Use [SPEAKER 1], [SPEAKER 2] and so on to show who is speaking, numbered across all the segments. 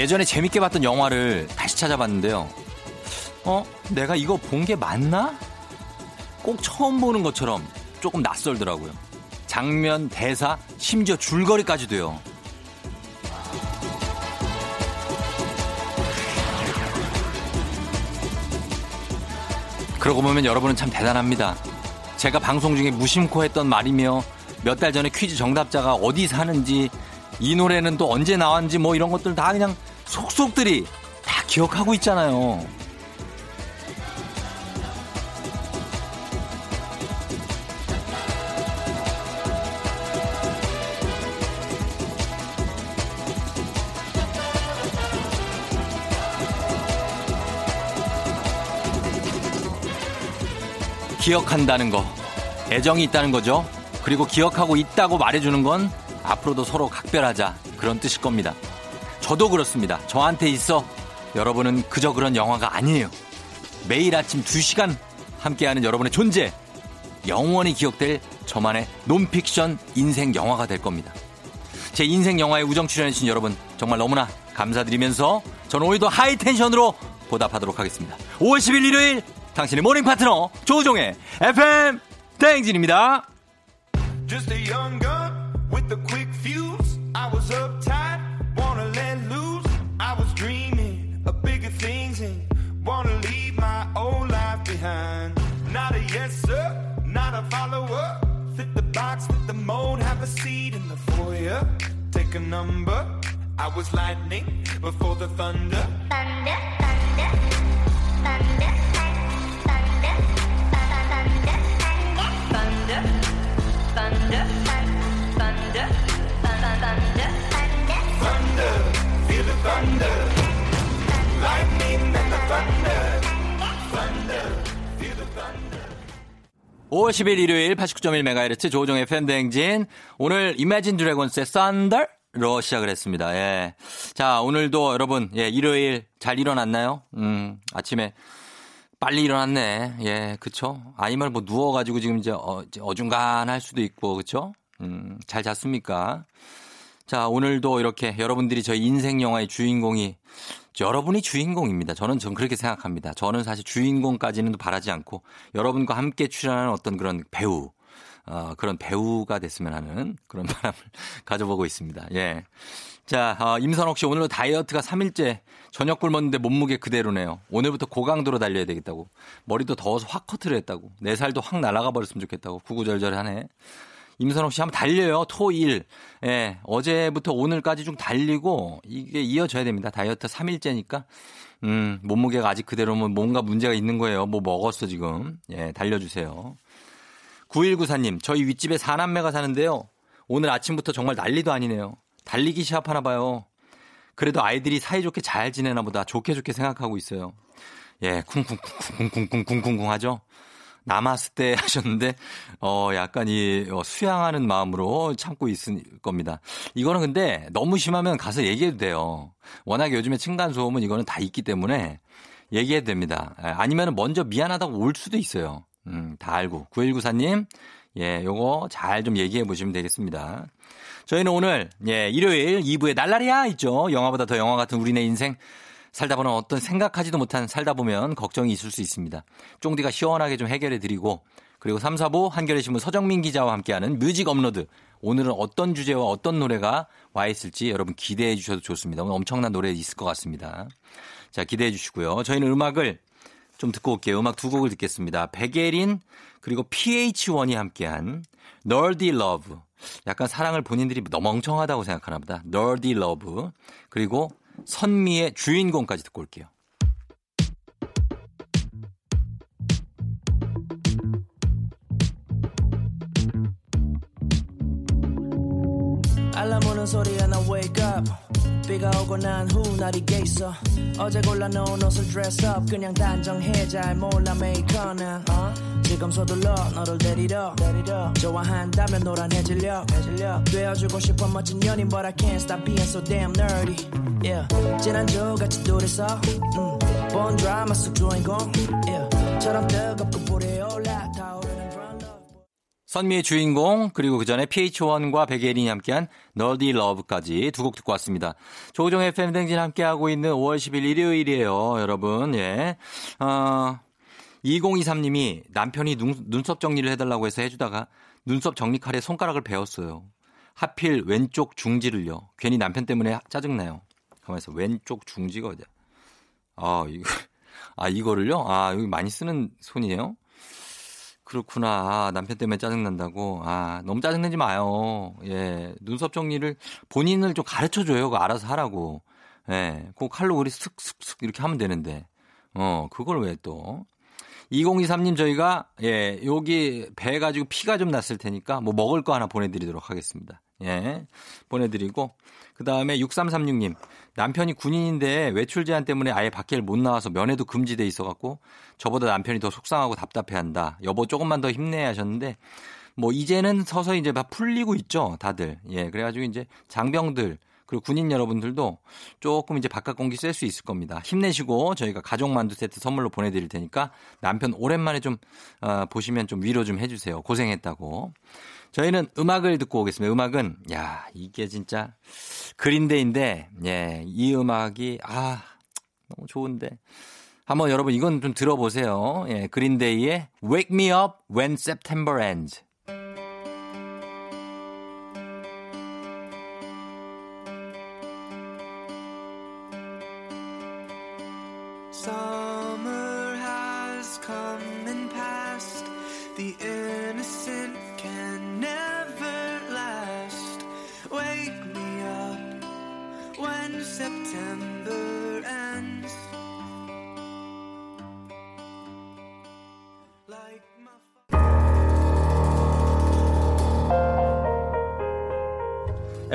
[SPEAKER 1] 예전에 재밌게 봤던 영화를 다시 찾아봤는데요. 어? 내가 이거 본 게 맞나? 꼭 처음 보는 것처럼 조금 낯설더라고요. 장면, 대사, 심지어 줄거리까지도요. 그러고 보면 여러분은 참 대단합니다. 제가 방송 중에 무심코 했던 말이며 몇 달 전에 퀴즈 정답자가 어디 사는지 이 노래는 또 언제 나왔는지 뭐 이런 것들 다 그냥 속속들이 다 기억하고 있잖아요. 기억한다는 거, 애정이 있다는 거죠. 그리고 기억하고 있다고 말해주는 건 앞으로도 서로 각별하자 그런 뜻일 겁니다. 저도 그렇습니다. 저한테 있어 여러분은 그저 그런 영화가 아니에요. 매일 아침 2시간 함께하는 여러분의 존재 영원히 기억될 저만의 논픽션 인생 영화가 될 겁니다. 제 인생 영화에 우정 출연해주신 여러분 정말 너무나 감사드리면서 저는 오늘도 하이텐션으로 보답하도록 하겠습니다. 5월 10일 일요일 당신의 모닝 파트너 조종의 FM 대행진입니다. Just a young gun with a quick fuse. I was uptight, behind. Not a yes sir, not a follower. Fit the box, fit the mold, have a seat in the foyer. Take a number. I was lightning before the thunder. Thunder, thunder, thunder. thunder, thunder, thunder, thunder, thunder, thunder, thunder, thunder, feel the thunder, lightning and the thunder, thunder, 5월 10일 일요일 89.1MHz 조종의 팬대행진. 오늘 이매진 드래곤스의 Thunder 로 시작을 했습니다. 예. 자, 오늘도 여러분, 예, 일요일 잘 일어났나요? 음, 아침에 빨리 일어났네. 예, 그쵸? 아니면 뭐 누워가지고 지금 이제 어, 어중간할 수도 있고, 그쵸? 음, 잘 잤습니까? 자, 오늘도 이렇게 여러분들이 저희 인생 영화의 주인공이 여러분이 주인공입니다. 저는 전 그렇게 생각합니다. 저는 사실 주인공까지는 바라지 않고 여러분과 함께 출연하는 어떤 그런 배우, 어, 그런 배우가 됐으면 하는 그런 바람을 가져보고 있습니다. 예. 자, 어, 임선옥 씨 오늘도 다이어트가 3일째 저녁 굶었는데 몸무게 그대로네요. 오늘부터 고강도로 달려야 되겠다고. 머리도 더워서 확 커트를 했다고. 내 살도 확 날아가 버렸으면 좋겠다고. 구구절절하네. 임선옥 씨 한번 달려요. 토일. 예. 어제부터 오늘까지 좀 달리고 이게 이어져야 됩니다. 다이어트 3일째니까. 음, 몸무게가 아직 그대로면 뭔가 문제가 있는 거예요. 뭐 먹었어, 지금. 예, 달려주세요. 9194님, 저희 윗집에 사남매가 사는데요. 오늘 아침부터 정말 난리도 아니네요. 달리기 시합하나 봐요. 그래도 아이들이 사이좋게 잘 지내나 보다 좋게 좋게 생각하고 있어요. 예, 쿵쿵쿵쿵쿵쿵쿵쿵 하죠. 때 하셨는데 어 약간 이 어, 수양하는 마음으로 참고 있을 겁니다. 이거는 근데 너무 심하면 가서 얘기해도 돼요. 워낙 요즘에 층간 소음은 이거는 다 있기 때문에 얘기해도 됩니다. 예, 아니면 먼저 미안하다고 올 수도 있어요. 음, 다 알고 9194님 예, 요거 잘 좀 얘기해 보시면 되겠습니다. 저희는 오늘 예, 일요일 2부에 날라리야 있죠. 영화보다 더 영화 같은 우리네 인생 살다 보면 어떤 생각하지도 못한 살다 보면 걱정이 있을 수 있습니다. 쫑디가 시원하게 좀 해결해 드리고 그리고 3, 4부 한겨레 신문 서정민 기자와 함께하는 music upload. 오늘은 어떤 주제와 어떤 노래가 와 있을지 여러분 기대해 주셔도 좋습니다. 오늘 엄청난 노래 있을 것 같습니다. 자, 기대해 주시고요. 저희는 음악을 좀 듣고 올게요. 음악 두 곡을 듣겠습니다. 백예린 그리고 PH1이 함께한 Nerdy Love. 약간 사랑을 본인들이 너무 멍청하다고 생각하나 보다. Nerdy Love. 그리고 선미의 주인공까지 듣고 올게요. 알람 오는 up 비가 오고 난 후 날이 개 있어. 어제 골라놓은 옷을 dress up 그냥 단정해. 잘 몰라 메이커는 uh? 지금 서둘러 너를 데리러, 데리러. 좋아한다면 노란 해질려. 되어주고 싶어 멋진 연인 but I can't stop being so damn nerdy. Yeah. 지난주 같이 둘이서 음, 본 드라마 속 주인공. Yeah. 처럼 뜨겁고 불에 올라 선미의 주인공 그리고 그 전에 PH1과 백예린이 함께한 너디 러브까지 두 곡 듣고 왔습니다. 조종 FM 댕진 함께하고 있는 5월 10일 일요일이에요, 여러분. 예. 어, 2023님이 남편이 눈, 눈썹 정리를 해달라고 해서 해주다가 눈썹 정리 칼에 손가락을 베었어요. 하필 왼쪽 중지를요. 괜히 남편 때문에 짜증나요. 가만있어. 왼쪽 중지가 어디야? 아, 이거, 아, 이거를요? 아, 여기 많이 쓰는 손이에요? 그렇구나. 아, 남편 때문에 짜증난다고. 아, 너무 짜증내지 마요. 예. 눈썹 정리를 본인을 좀 가르쳐 줘요. 그 알아서 하라고. 예. 그 칼로 우리 슥슥슥 이렇게 하면 되는데. 어, 그걸 왜 또. 2023님 저희가 예, 여기 배 가지고 피가 좀 났을 테니까 뭐 먹을 거 하나 보내 드리도록 하겠습니다. 예, 보내 드리고 그 다음에 6336님 남편이 군인인데 외출 제한 때문에 아예 밖에 못 나와서 면회도 금지돼 있어갖고 저보다 남편이 더 속상하고 답답해한다. 여보 조금만 더 힘내 하셨는데 뭐 이제는 서서히 이제 막 풀리고 있죠 다들. 예, 그래가지고 이제 장병들 그리고 군인 여러분들도 조금 이제 바깥 공기 쐴 수 있을 겁니다. 힘내시고 저희가 가족 만두 세트 선물로 보내드릴 테니까 남편 오랜만에 좀 어, 보시면 좀 위로 좀 해주세요. 고생했다고. 저희는 음악을 듣고 오겠습니다. 음악은 야 이게 진짜 그린데이인데 예, 이 음악이 아 너무 좋은데 한번 여러분 이건 좀 들어보세요. 예, 그린데이의 Wake Me Up When September Ends.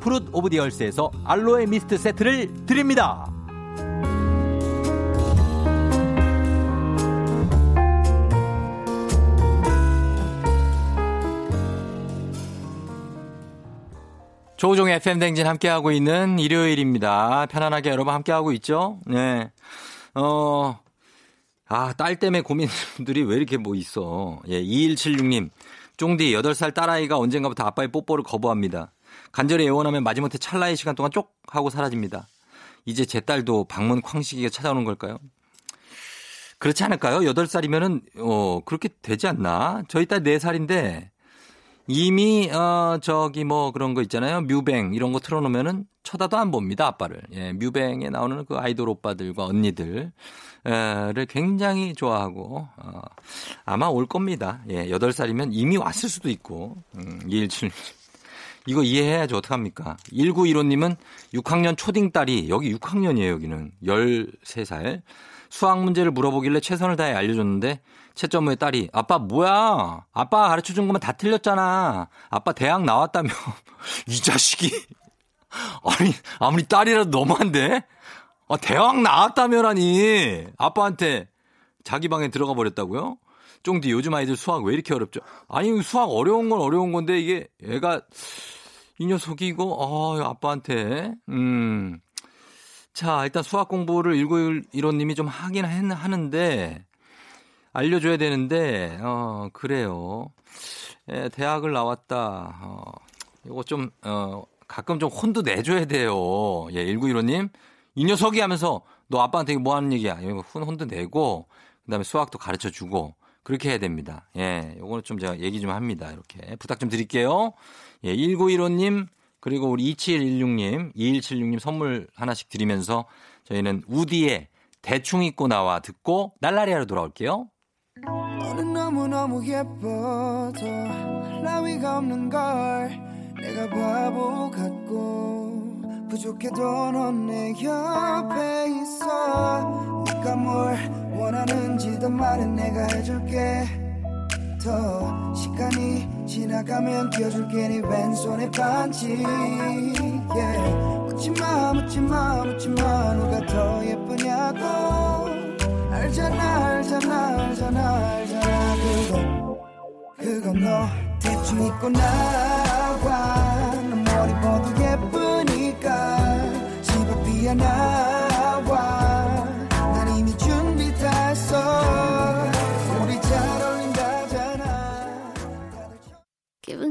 [SPEAKER 1] Fruit of the Earth에서 알로에 미스트 세트를 드립니다. 조종의 FM 댕진 함께하고 있는 일요일입니다. 편안하게 여러분 함께하고 있죠? 네. 어, 아, 딸 때문에 고민분들이 왜 이렇게 뭐 있어. 예, 2176님. 쫑디 8살 딸아이가 언젠가부터 아빠의 뽀뽀를 거부합니다. 간절히 애원하면 마지못해 찰나의 시간 동안 쪽 하고 사라집니다. 이제 제 딸도 방문 쾅시기가 찾아오는 걸까요? 그렇지 않을까요? 8살이면은, 어, 그렇게 되지 않나? 저희 딸 4살인데, 이미, 어, 저기 뭐 그런 거 있잖아요. 뮤뱅 이런 거 틀어놓으면은 쳐다도 안 봅니다. 아빠를. 예, 뮤뱅에 나오는 그 아이돌 오빠들과 언니들. 를 굉장히 좋아하고, 어, 아마 올 겁니다. 예, 8살이면 이미 왔을 수도 있고, 음, 217. 이거 이해해야지 어떡합니까? 1915님은 6학년 초딩 딸이, 여기 6학년이에요, 여기는. 13살. 수학 문제를 물어보길래 최선을 다해 알려줬는데 채점 후에 딸이 아빠 뭐야? 아빠 가르쳐 준 것만 다 틀렸잖아. 아빠 대학 나왔다며. 이 자식이. 아니 아무리 딸이라도 너무한데? 아, 대학 나왔다며라니. 아빠한테 자기 방에 들어가 버렸다고요? 쫑디 요즘 아이들 수학 왜 이렇게 어렵죠? 아니 수학 어려운 건 어려운 건데 이게 얘가 이 녀석이 이거 어, 아빠한테 음. 자, 일단 수학 공부를 1915님이 좀 하긴 하는데 알려줘야 되는데 어 그래요. 예, 대학을 나왔다. 어, 이거 좀 어, 가끔 좀 혼도 내줘야 돼요. 예, 1915님 이 녀석이 하면서 너 아빠한테 뭐 하는 얘기야? 이거 혼, 혼도 내고 그 다음에 수학도 가르쳐 주고 그렇게 해야 됩니다. 예, 요거는 좀 제가 얘기 좀 합니다. 이렇게 부탁 좀 드릴게요. 예, 1915님 그리고 우리 2716님, 2176님 선물 하나씩 드리면서 저희는 우디의 대충 입고 나와 듣고 날라리아로 돌아올게요.
[SPEAKER 2] 너는 너무너무 예뻐도 라위가 없는 걸 내가 바보 같고 부족해도 넌 내 옆에 있어 네가 뭘 원하는지도 말은 내가 해줄게. 더 시간이 지나가면 껴줄게 네 왼손에 반지. 묻지마 묻지마 묻지마. 누가 더 예쁘냐고. 알잖아 알잖아 알잖아 알잖아. 그건 그건 너 대충 입고 나와. 너 머리 봐도 예쁘니까. 집 앞이야 나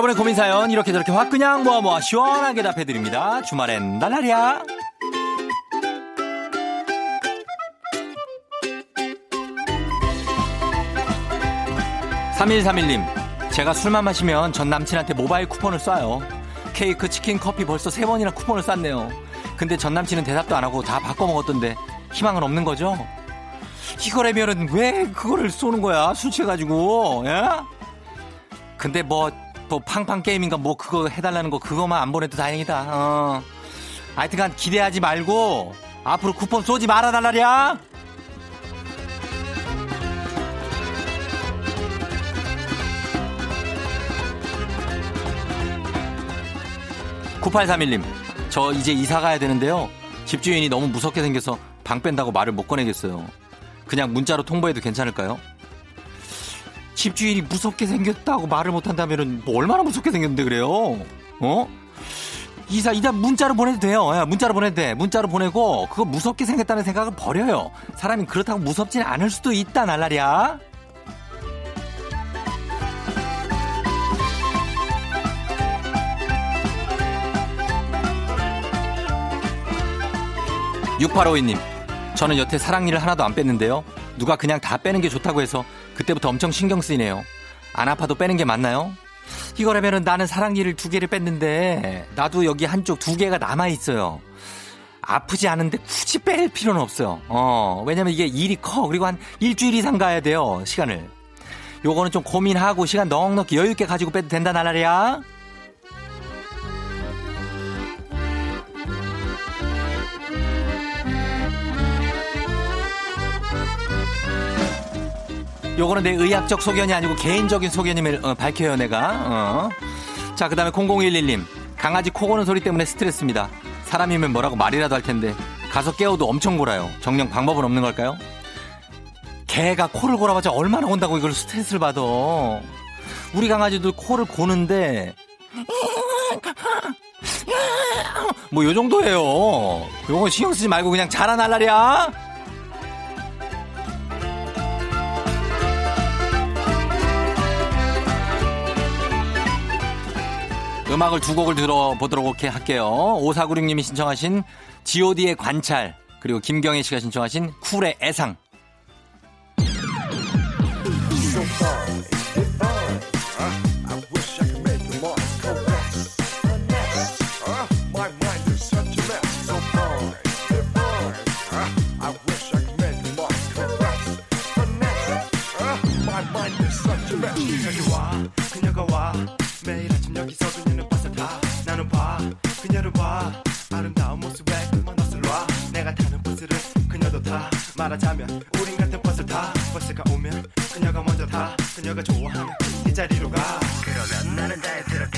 [SPEAKER 1] 여러분의 고민 사연 이렇게 저렇게 확 그냥 모아 모아 시원하게 답해 드립니다. 주말엔 날라리아. 3131님, 제가 술만 마시면 전 남친한테 모바일 쿠폰을 쏴요. 케이크, 치킨, 커피 벌써 세 번이나 쿠폰을 쐈네요. 근데 전 남친은 대답도 안 하고 다 바꿔 먹었던데 희망은 없는 거죠? 이거라면은 왜 그거를 쏘는 거야? 술 취해가지고, 예? 근데 뭐, 또 팡팡 게임인가 뭐 그거 해달라는 거 그거만 안 보내도 다행이다. 어. 하여튼간 기대하지 말고 앞으로 쿠폰 쏘지 말아달라랴. 9831님, 저 이제 이사 가야 되는데요. 집주인이 너무 무섭게 생겨서 방 뺀다고 말을 못 꺼내겠어요. 그냥 문자로 통보해도 괜찮을까요? 집주인이 무섭게 생겼다고 말을 못 한다면은 뭐 얼마나 무섭게 생겼는데 그래요? 어? 이사 이자 문자로 보내도 돼요. 야, 문자로 보내도 돼. 문자로 보내고 그거 무섭게 생겼다는 생각을 버려요. 사람이 그렇다고 무섭지는 않을 수도 있다 날라리야. 6852님, 저는 여태 사랑니를 하나도 안 뺐는데요. 누가 그냥 다 빼는 게 좋다고 해서 그때부터 엄청 신경 쓰이네요. 안 아파도 빼는 게 맞나요? 이거라면은 나는 사랑니를 두 개를 뺐는데 나도 여기 한쪽 두 개가 남아 있어요. 아프지 않은데 굳이 뺄 필요는 없어요. 어, 왜냐면 이게 일이 커. 그리고 한 일주일 이상 가야 돼요. 시간을. 요거는 좀 고민하고 시간 넉넉히 여유 있게 가지고 빼도 된다, 나라리야. 요거는 내 의학적 소견이 아니고 개인적인 소견임을 어, 밝혀요, 내가. 어. 자, 그 다음에 0011님. 강아지 코 고는 소리 때문에 스트레스입니다. 사람이면 뭐라고 말이라도 할 텐데 가서 깨워도 엄청 골아요. 정령 방법은 없는 걸까요? 개가 코를 골아봤자 얼마나 온다고 이걸 스트레스를 받아. 우리 강아지도 코를 고는데 뭐 요 정도예요. 요거 신경 쓰지 말고 그냥 자라 날라랴. 음악을 두 곡을 들어보도록 할게요. 5496님이 신청하신 god의 관찰, 그리고 김경혜 씨가 신청하신 쿨의 애상.
[SPEAKER 3] 말하자면 우린 같은 버스를 타. 버스가 오면 그녀가 먼저 타. 그녀가 좋아하면 네 자리로 가. 그러면 나는 자연스럽게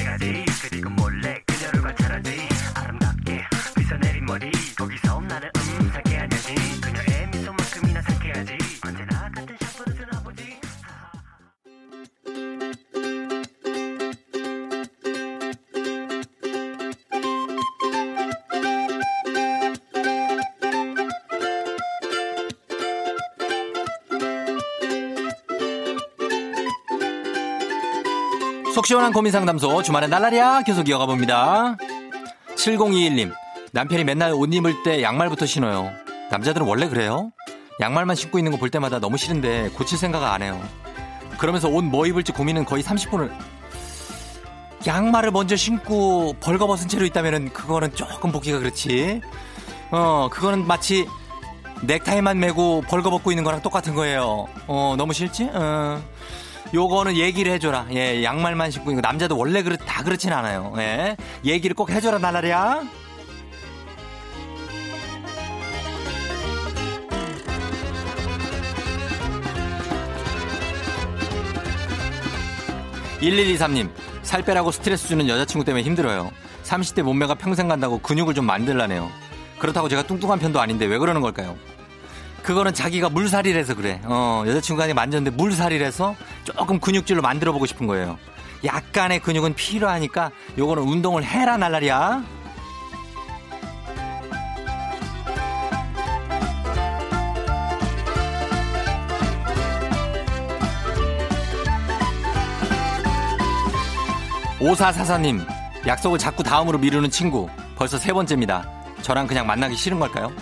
[SPEAKER 1] 속 시원한 고민 상담소 주말에 날라리야 계속 이어가 봅니다. 7021님 남편이 맨날 옷 입을 때 양말부터 신어요. 남자들은 원래 그래요? 양말만 신고 있는 거 볼 때마다 너무 싫은데 고칠 생각 안 해요. 그러면서 옷 뭐 입을지 고민은 거의 30분을 양말을 먼저 신고 벌거벗은 채로 있다면은 그거는 조금 보기가 그렇지. 어 그거는 마치 넥타이만 메고 벌거벗고 있는 거랑 똑같은 거예요. 어 너무 싫지? 어. 요거는 얘기를 해줘라. 예, 양말만 신고 있는 거. 남자도 원래 그렇, 다 그렇진 않아요. 예. 얘기를 꼭 해줘라, 나라리야. 1123님, 살 빼라고 스트레스 주는 여자친구 때문에 힘들어요. 30대 몸매가 평생 간다고 근육을 좀 만들라네요. 그렇다고 제가 뚱뚱한 편도 아닌데 왜 그러는 걸까요? 그거는 자기가 물살이라서 그래. 어, 여자친구가 만졌는데 물살이라서 조금 근육질로 만들어 보고 싶은 거예요. 약간의 근육은 필요하니까 요거는 운동을 해라 날라리야. 오사사사님 약속을 자꾸 다음으로 미루는 친구 벌써 세 번째입니다. 저랑 그냥 만나기 싫은 걸까요?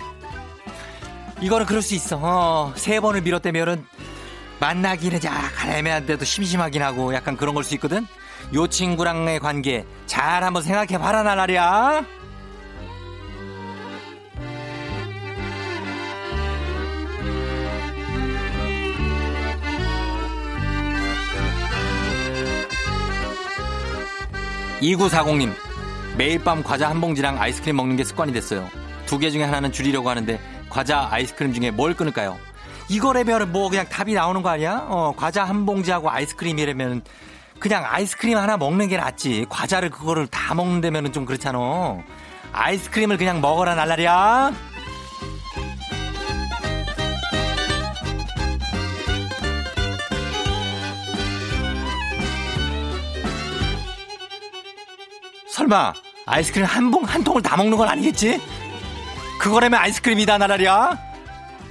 [SPEAKER 1] 이거는 그럴 수 있어. 어, 세 번을 미뤘다면은 만나기는 약간 애매한데도 심심하긴 하고 약간 그런 걸 수 있거든. 요 친구랑의 관계 잘 한번 생각해 봐라 나라리야. 이구사공님 매일 밤 과자 한 봉지랑 아이스크림 먹는 게 습관이 됐어요. 두 개 중에 하나는 줄이려고 하는데 과자 아이스크림 중에 뭘 끊을까요? 이거라면 뭐 그냥 답이 나오는 거 아니야? 어, 과자 한 봉지하고 아이스크림이라면 그냥 아이스크림 하나 먹는 게 낫지. 과자를 그거를 다 먹는다면 좀 그렇잖아. 아이스크림을 그냥 먹어라 날라리야. 설마 아이스크림 한 봉 한 통을 다 먹는 건 아니겠지? 그거라면 아이스크림이다 날라리야.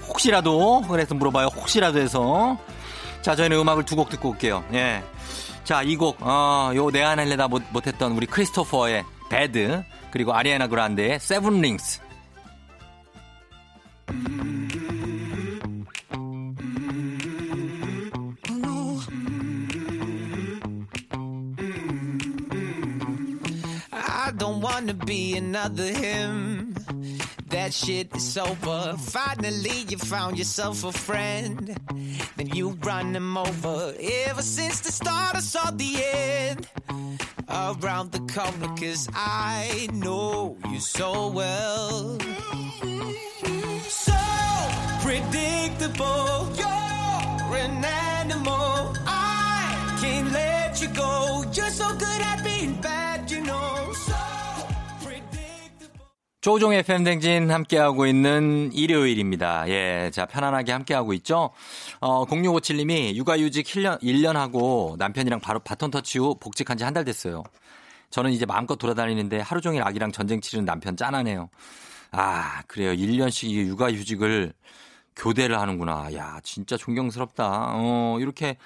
[SPEAKER 1] 혹시라도 그래서 물어봐요. 혹시라도 해서 자 저희는 음악을 두 곡 듣고 올게요. 예. 자 이 곡 어, 요 내한할래다 못, 못했던 우리 크리스토퍼의 Bad 그리고 아리아나 그란데의 Seven Rings.
[SPEAKER 4] I don't wanna be another him. That shit is over. Finally, you found yourself a friend. Then you run him over. Ever since the start, I saw the end. Around the corner, cause I know you so well. So predictable. You're an animal. I can't let you go. You're so good at being bad,
[SPEAKER 1] 조종의 팬댕진 함께하고 있는 일요일입니다. 예, 자, 편안하게 함께하고 있죠. 어, 0657님이 육아휴직 1년, 1년 하고 남편이랑 바로 바톤 터치 후 복직한 지 한 달 됐어요. 저는 이제 마음껏 돌아다니는데 하루 종일 아기랑 전쟁 치르는 남편 짠하네요. 아, 그래요. 1년씩 이 육아휴직을 교대를 하는구나. 야, 진짜 존경스럽다. 어, 이렇게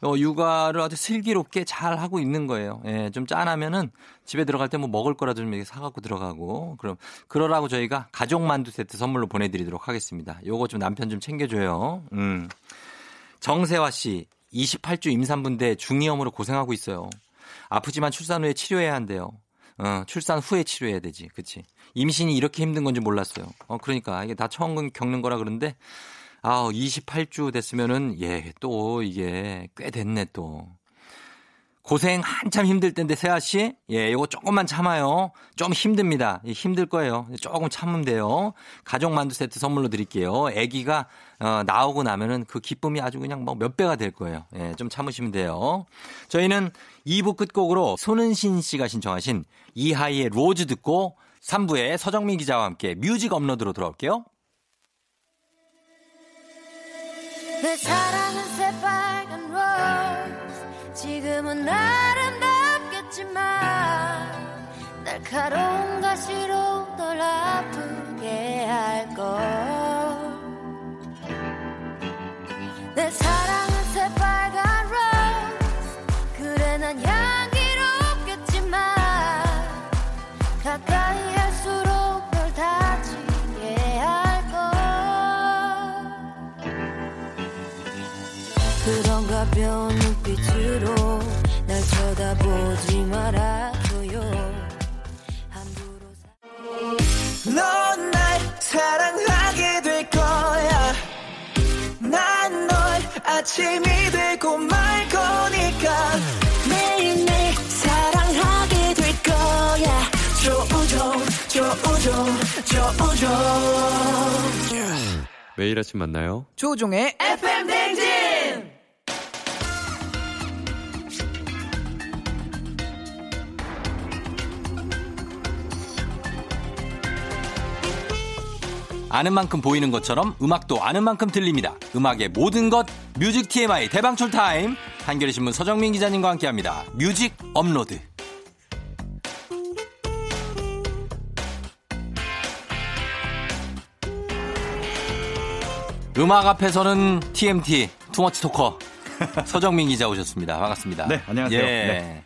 [SPEAKER 1] 어, 육아를 아주 슬기롭게 잘 하고 있는 거예요. 예, 좀 짠하면은 집에 들어갈 때 뭐 먹을 거라도 좀 이렇게 사갖고 들어가고. 그럼 그러라고 저희가 가족 만두 세트 선물로 보내드리도록 하겠습니다. 요거 좀 남편 좀 챙겨줘요. 음. 정세화 씨, 28주 임산부인데 중이염으로 고생하고 있어요. 아프지만 출산 후에 치료해야 한대요. 어, 출산 후에 치료해야 되지. 그치. 임신이 이렇게 힘든 건지 몰랐어요. 어, 그러니까 이게 다 처음 겪는 거라 그러는데, 아 28주 됐으면은, 예, 또 이게 꽤 됐네, 또. 고생 한참 힘들 텐데, 세아 씨. 예, 이거 조금만 참아요. 좀 힘듭니다. 예, 힘들 거예요. 조금 참으면 돼요. 가족 만두 세트 선물로 드릴게요. 아기가 어, 나오고 나면은 그 기쁨이 아주 그냥 뭐 몇 배가 될 거예요. 예, 좀 참으시면 돼요. 저희는 2부 끝곡으로 손은신 씨가 신청하신 이하이의 Rose 듣고 3부에 서정민 기자와 함께 music upload로 돌아올게요.
[SPEAKER 5] 내 사랑은 새빨간 로즈 지금은 아름답겠지만 날카로운 가시로 널 아프게 할걸 내 사랑 가벼운 눈빛으로 날 쳐다보지 말아줘요 함부로 사-
[SPEAKER 4] 넌날 사랑하게 될 거야. 난 널 아침이 되고 말 거니까 매일매일 사랑하게 될 거야. 조우종, 조우종, 조우종.
[SPEAKER 6] 매일 아침 만나요.
[SPEAKER 4] 조우종의 FM 대행진!
[SPEAKER 1] 아는 만큼 보이는 것처럼 음악도 아는 만큼 들립니다. 음악의 모든 것 music TMI 대방출 타임 한겨레 신문 서정민 기자님과 함께합니다. music upload. 음악 앞에서는 TMT too much talker 서정민 기자 오셨습니다. 반갑습니다.
[SPEAKER 7] 네, 안녕하세요.
[SPEAKER 1] 예.
[SPEAKER 7] 네.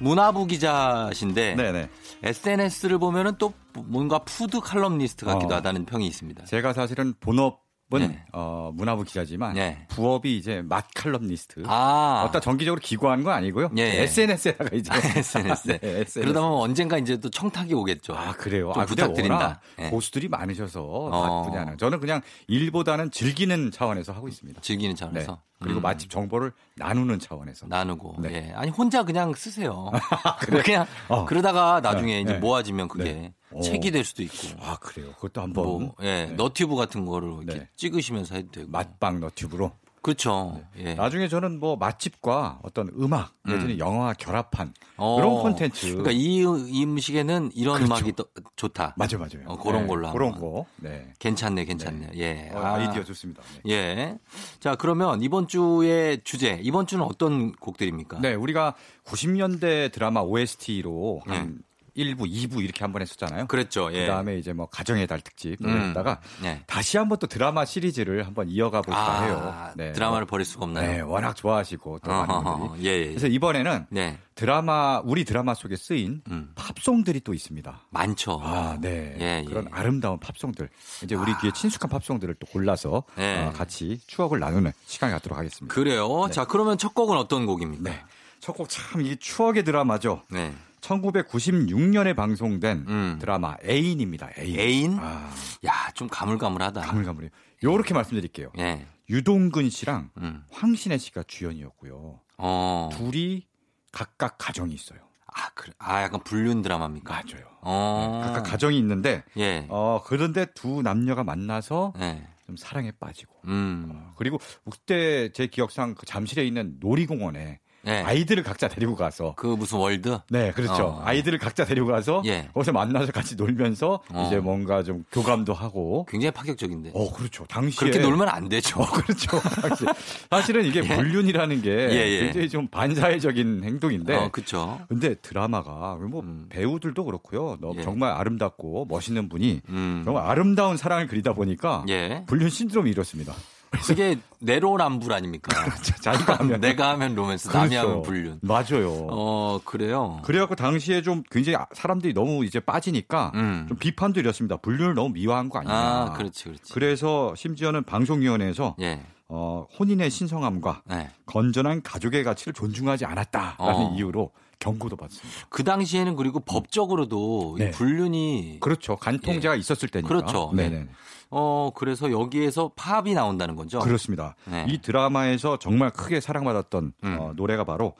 [SPEAKER 1] 문화부 기자신데
[SPEAKER 7] 네네.
[SPEAKER 1] SNS를 보면은 또 뭔가 푸드 칼럼니스트 같기도
[SPEAKER 7] 어.
[SPEAKER 1] 하다는 평이 있습니다.
[SPEAKER 7] 제가 사실은 본업은
[SPEAKER 1] 네.
[SPEAKER 7] 어, 문화부 기자지만
[SPEAKER 1] 네.
[SPEAKER 7] 부업이 이제 맛 칼럼니스트.
[SPEAKER 1] 아.
[SPEAKER 7] 어따 정기적으로 기고하는 건 아니고요.
[SPEAKER 1] 예, 예.
[SPEAKER 7] SNS에다가 이제
[SPEAKER 1] SNS.
[SPEAKER 7] 네, SNS.
[SPEAKER 1] 그러다 보면 언젠가 이제 또 청탁이 오겠죠.
[SPEAKER 7] 아 그래요.
[SPEAKER 1] 좀
[SPEAKER 7] 아,
[SPEAKER 1] 부탁드린다. 예.
[SPEAKER 7] 고수들이 많으셔서
[SPEAKER 1] 어.
[SPEAKER 7] 맛 분야는 저는 그냥 일보다는 즐기는 차원에서 하고 있습니다.
[SPEAKER 1] 즐기는
[SPEAKER 7] 네.
[SPEAKER 1] 차원에서.
[SPEAKER 7] 그리고
[SPEAKER 1] 음.
[SPEAKER 7] 맛집 정보를 나누는 차원에서.
[SPEAKER 1] 나누고.
[SPEAKER 7] 네.
[SPEAKER 1] 예. 아니 혼자 그냥 쓰세요. 그냥
[SPEAKER 7] 어.
[SPEAKER 1] 그러다가 나중에
[SPEAKER 7] 네,
[SPEAKER 1] 이제
[SPEAKER 7] 네.
[SPEAKER 1] 모아지면 그게
[SPEAKER 7] 네. 오.
[SPEAKER 1] 책이 될 수도 있고.
[SPEAKER 7] 아 그래요. 그것도 한번
[SPEAKER 1] 뭐, 예,
[SPEAKER 7] 네.
[SPEAKER 1] 너튜브 같은 거를 이렇게
[SPEAKER 7] 네.
[SPEAKER 1] 찍으시면서 해도 되고.
[SPEAKER 7] 맛방 너튜브로.
[SPEAKER 1] 그렇죠. 예.
[SPEAKER 7] 나중에 저는 뭐 맛집과 어떤 음악 내지는
[SPEAKER 1] 음.
[SPEAKER 7] 영화 결합한
[SPEAKER 1] 어.
[SPEAKER 7] 그런 콘텐츠.
[SPEAKER 1] 그러니까 이, 이 음식에는 이런
[SPEAKER 7] 그렇죠.
[SPEAKER 1] 음악이 또 좋다.
[SPEAKER 7] 맞아요, 맞아요.
[SPEAKER 1] 어, 그런
[SPEAKER 7] 네,
[SPEAKER 1] 걸로
[SPEAKER 7] 그런. 거. 네.
[SPEAKER 1] 괜찮네, 괜찮네. 예.
[SPEAKER 7] 어,
[SPEAKER 1] 아.
[SPEAKER 7] 아이디어 좋습니다. 네.
[SPEAKER 1] 예. 자, 그러면 이번 주의 주제, 이번 주는 어떤 곡들입니까?
[SPEAKER 7] 네, 우리가 90년대 드라마 OST로
[SPEAKER 1] 네.
[SPEAKER 7] 한 1부, 2부 이렇게 한 번 했었잖아요.
[SPEAKER 1] 그랬죠. 예.
[SPEAKER 7] 그다음에 이제 뭐 가정의 달 특집
[SPEAKER 1] 음.
[SPEAKER 7] 했다가
[SPEAKER 1] 네.
[SPEAKER 7] 다시 한번 또 드라마 시리즈를 한번 이어가 볼까
[SPEAKER 1] 아,
[SPEAKER 7] 해요. 네.
[SPEAKER 1] 드라마를 버릴 수가 없나요?
[SPEAKER 7] 네, 워낙 좋아하시고 또 많은. 분들이.
[SPEAKER 1] 예, 예.
[SPEAKER 7] 그래서 이번에는
[SPEAKER 1] 네.
[SPEAKER 7] 드라마 우리 드라마 속에 쓰인
[SPEAKER 1] 음.
[SPEAKER 7] 팝송들이 또 있습니다.
[SPEAKER 1] 많죠.
[SPEAKER 7] 아, 네.
[SPEAKER 1] 예, 예.
[SPEAKER 7] 그런 아름다운 팝송들. 이제 우리 뒤에 친숙한 팝송들을 또 골라서
[SPEAKER 1] 네.
[SPEAKER 7] 어, 같이 추억을 나누는 시간을 갖도록 하겠습니다.
[SPEAKER 1] 그래요.
[SPEAKER 7] 네.
[SPEAKER 1] 자, 그러면 첫 곡은 어떤 곡입니까?
[SPEAKER 7] 네. 첫곡 참 이 추억의 드라마죠.
[SPEAKER 1] 네.
[SPEAKER 7] 1996년에 방송된
[SPEAKER 1] 음.
[SPEAKER 7] 드라마 애인입니다. 애인.
[SPEAKER 1] 애인?
[SPEAKER 7] 아,
[SPEAKER 1] 야, 좀 가물가물하다.
[SPEAKER 7] 가물가물해요. 요렇게 말씀드릴게요.
[SPEAKER 1] 예.
[SPEAKER 7] 유동근 씨랑
[SPEAKER 1] 음.
[SPEAKER 7] 황신혜 씨가 주연이었고요.
[SPEAKER 1] 어.
[SPEAKER 7] 둘이 각각 가정이 있어요.
[SPEAKER 1] 아, 그래. 아, 약간 불륜 드라마입니까?
[SPEAKER 7] 맞아요.
[SPEAKER 1] 어.
[SPEAKER 7] 네, 각각 가정이 있는데
[SPEAKER 1] 예.
[SPEAKER 7] 어 그런데 두 남녀가 만나서
[SPEAKER 1] 예.
[SPEAKER 7] 좀 사랑에 빠지고
[SPEAKER 1] 음.
[SPEAKER 7] 그리고 그때 제 기억상 그 잠실에 있는 놀이공원에
[SPEAKER 1] 네.
[SPEAKER 7] 아이들을 각자 데리고 가서
[SPEAKER 1] 그 무슨 월드?
[SPEAKER 7] 네, 그렇죠.
[SPEAKER 1] 어.
[SPEAKER 7] 아이들을 각자 데리고 가서
[SPEAKER 1] 예.
[SPEAKER 7] 거기서 만나서 같이 놀면서
[SPEAKER 1] 어.
[SPEAKER 7] 이제 뭔가 좀 교감도 하고.
[SPEAKER 1] 굉장히 파격적인데.
[SPEAKER 7] 어, 그렇죠. 당시에
[SPEAKER 1] 그렇게 놀면 안 되죠.
[SPEAKER 7] 어, 그렇죠. 당시. 사실 은 이게 불륜이라는 게
[SPEAKER 1] 예, 예.
[SPEAKER 7] 굉장히 좀 반사회적인 행동인데.
[SPEAKER 1] 어, 그렇죠.
[SPEAKER 7] 근데 드라마가 뭐
[SPEAKER 1] 음.
[SPEAKER 7] 배우들도 그렇고요. 너무
[SPEAKER 1] 예.
[SPEAKER 7] 정말 아름답고 멋있는 분이
[SPEAKER 1] 음.
[SPEAKER 7] 정말 아름다운 사랑을 그리다 보니까
[SPEAKER 1] 예.
[SPEAKER 7] 불륜 신드롬이 이렇습니다.
[SPEAKER 1] 그게 내로남불 아닙니까?
[SPEAKER 7] 자기가 하면
[SPEAKER 1] 내가 하면 로맨스, 남이
[SPEAKER 7] 그렇죠.
[SPEAKER 1] 하면 불륜.
[SPEAKER 7] 맞아요.
[SPEAKER 1] 어, 그래요.
[SPEAKER 7] 그래갖고 당시에 좀 굉장히 사람들이 너무 이제 빠지니까
[SPEAKER 1] 음.
[SPEAKER 7] 좀 비판도 이렇습니다. 불륜을 너무 미화한 거 아니냐.
[SPEAKER 1] 아, 그렇지, 그렇지.
[SPEAKER 7] 그래서 심지어는 방송위원회에서
[SPEAKER 1] 예.
[SPEAKER 7] 어, 혼인의 신성함과
[SPEAKER 1] 네.
[SPEAKER 7] 건전한 가족의 가치를 존중하지 않았다라는
[SPEAKER 1] 어.
[SPEAKER 7] 이유로 경고도 받습니다.
[SPEAKER 1] 그 당시에는 그리고 법적으로도 이
[SPEAKER 7] 네.
[SPEAKER 1] 불륜이
[SPEAKER 7] 그렇죠. 간통죄가 있었을 때니까.
[SPEAKER 1] 그렇죠.
[SPEAKER 7] 네 네.
[SPEAKER 1] 어 그래서 여기에서 팝이 나온다는 거죠.
[SPEAKER 7] 그렇습니다.
[SPEAKER 1] 네.
[SPEAKER 7] 이 드라마에서 정말 크게 사랑받았던
[SPEAKER 1] 음.
[SPEAKER 7] 어, 노래가 바로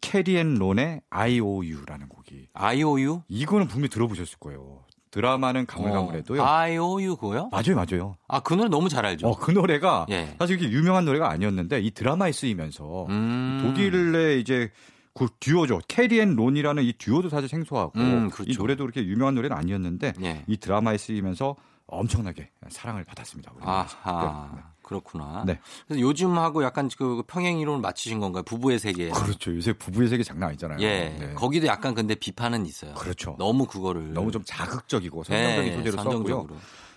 [SPEAKER 7] 캐리 앤 론의 I.O.U라는 곡이.
[SPEAKER 1] IOU?
[SPEAKER 7] 이거는 분명히 들어보셨을 거예요. 드라마는 가물가물해도요.
[SPEAKER 1] 어, IOU 그거요?
[SPEAKER 7] 맞아요, 맞아요.
[SPEAKER 1] 아, 그 노래 너무 잘 알죠.
[SPEAKER 7] 어, 그 노래가
[SPEAKER 1] 예.
[SPEAKER 7] 사실 이렇게 유명한 노래가 아니었는데 이 드라마에 쓰이면서
[SPEAKER 1] 음.
[SPEAKER 7] 독일의 이제 그 듀오죠. 캐리 앤 론이라는 이 듀오도 사실 생소하고
[SPEAKER 1] 음, 그렇죠.
[SPEAKER 7] 이 노래도 그렇게 유명한 노래는 아니었는데
[SPEAKER 1] 예.
[SPEAKER 7] 이 드라마에 쓰이면서 엄청나게 사랑을 받았습니다.
[SPEAKER 1] 아하.
[SPEAKER 7] 네.
[SPEAKER 1] 그렇구나.
[SPEAKER 7] 네.
[SPEAKER 1] 그래서 요즘하고 약간 그 평행 이론을 맞추신 건가요? 부부의 세계.
[SPEAKER 7] 그렇죠. 요새 부부의 세계 장난 아니잖아요.
[SPEAKER 1] 예.
[SPEAKER 7] 네.
[SPEAKER 1] 거기도 약간 근데 비판은 있어요.
[SPEAKER 7] 그렇죠.
[SPEAKER 1] 너무 그거를
[SPEAKER 7] 너무 좀 자극적이고 선정적인
[SPEAKER 1] 예,
[SPEAKER 7] 소재로 썼고요.
[SPEAKER 1] 선정적으로.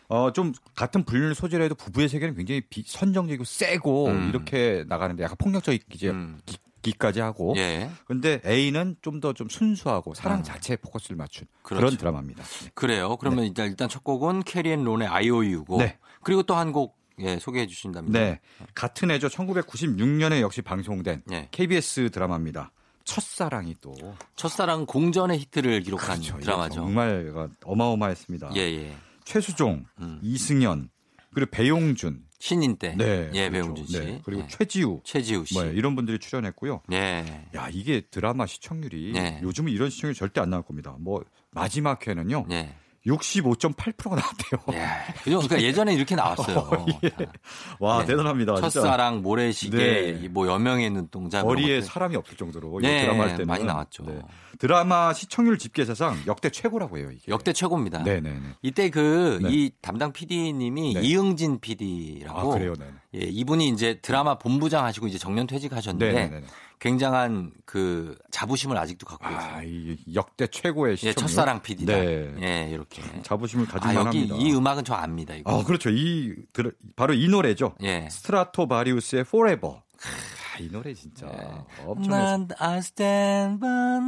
[SPEAKER 7] 어, 좀 같은 불륜 소재로 해도 부부의 세계는 굉장히 비, 선정적이고 세고
[SPEAKER 1] 음.
[SPEAKER 7] 이렇게 나가는데 약간 폭력적인 이제
[SPEAKER 1] 음.
[SPEAKER 7] 기, 기까지 하고
[SPEAKER 1] 예.
[SPEAKER 7] 근데 애인은 좀 더좀 순수하고 사랑
[SPEAKER 1] 음.
[SPEAKER 7] 자체에 포커스를 맞춘 그
[SPEAKER 1] 그렇죠.
[SPEAKER 7] 런 드라마입니다. 네.
[SPEAKER 1] 그래요. 그러면 일단 일단 첫 곡은 캐리 앤 론의 IOU고
[SPEAKER 7] 네.
[SPEAKER 1] 그리고 또 한 곡 예, 소개해 주신답니다.
[SPEAKER 7] 네. 같은 해죠. 1996년에 역시 방송된
[SPEAKER 1] 예.
[SPEAKER 7] KBS 드라마입니다. 첫사랑이 또
[SPEAKER 1] 첫사랑 공전의 히트를 기록한
[SPEAKER 7] 그렇죠.
[SPEAKER 1] 드라마죠.
[SPEAKER 7] 정말 어마어마했습니다.
[SPEAKER 1] 예, 예.
[SPEAKER 7] 최수종,
[SPEAKER 1] 음.
[SPEAKER 7] 이승연, 그리고 배용준,
[SPEAKER 1] 신인 때.
[SPEAKER 7] 네,
[SPEAKER 1] 예,
[SPEAKER 7] 그렇죠.
[SPEAKER 1] 배용준 씨.
[SPEAKER 7] 네, 그리고
[SPEAKER 1] 예.
[SPEAKER 7] 최지우,
[SPEAKER 1] 최지우 씨.
[SPEAKER 7] 뭐 이런 분들이 출연했고요.
[SPEAKER 1] 예.
[SPEAKER 7] 야 이게 드라마 시청률이
[SPEAKER 1] 네.
[SPEAKER 7] 요즘은 이런 시청률 절대 안 나올 겁니다. 뭐 마지막 회는요
[SPEAKER 1] 예.
[SPEAKER 7] 65.8%가 나왔대요.
[SPEAKER 1] 예. 그죠? 그러니까 예전에 이렇게 나왔어요.
[SPEAKER 7] 와
[SPEAKER 1] 네.
[SPEAKER 7] 대단합니다.
[SPEAKER 1] 첫사랑, 모래시계,
[SPEAKER 7] 네.
[SPEAKER 1] 뭐 여명의 눈동자. 것들.
[SPEAKER 7] 사람이 없을 정도로
[SPEAKER 1] 네,
[SPEAKER 7] 이 드라마 할 때는
[SPEAKER 1] 많이 나왔죠.
[SPEAKER 7] 드라마 시청률 집계사상 역대 최고라고 해요. 이게.
[SPEAKER 1] 역대 최고입니다.
[SPEAKER 7] 네네네.
[SPEAKER 1] 이때 그
[SPEAKER 7] 네.
[SPEAKER 1] 이 담당 PD님이
[SPEAKER 7] 네.
[SPEAKER 1] 이응진
[SPEAKER 7] 아
[SPEAKER 1] PD라고
[SPEAKER 7] 그래요, 네.
[SPEAKER 1] 예, 이분이 이제 드라마 본부장 하시고 이제 정년 퇴직하셨는데
[SPEAKER 7] 네네네.
[SPEAKER 1] 굉장한 그 자부심을 아직도 갖고 계세요.
[SPEAKER 7] 아, 이 역대 최고의
[SPEAKER 1] 예,
[SPEAKER 7] 시청률.
[SPEAKER 1] 첫사랑 PD다.
[SPEAKER 7] 네.
[SPEAKER 1] 예, 이렇게.
[SPEAKER 7] 자부심을
[SPEAKER 1] 아,
[SPEAKER 7] 가질만
[SPEAKER 1] 여기
[SPEAKER 7] 합니다.
[SPEAKER 1] 이 음악은 저 압니다, 이거.
[SPEAKER 7] 아, 그렇죠. 이 들- 바로 이 노래죠.
[SPEAKER 1] 예.
[SPEAKER 7] 스트라토바리우스의 Forever. 아, 이 노래 진짜 엄청
[SPEAKER 1] 난 I stand by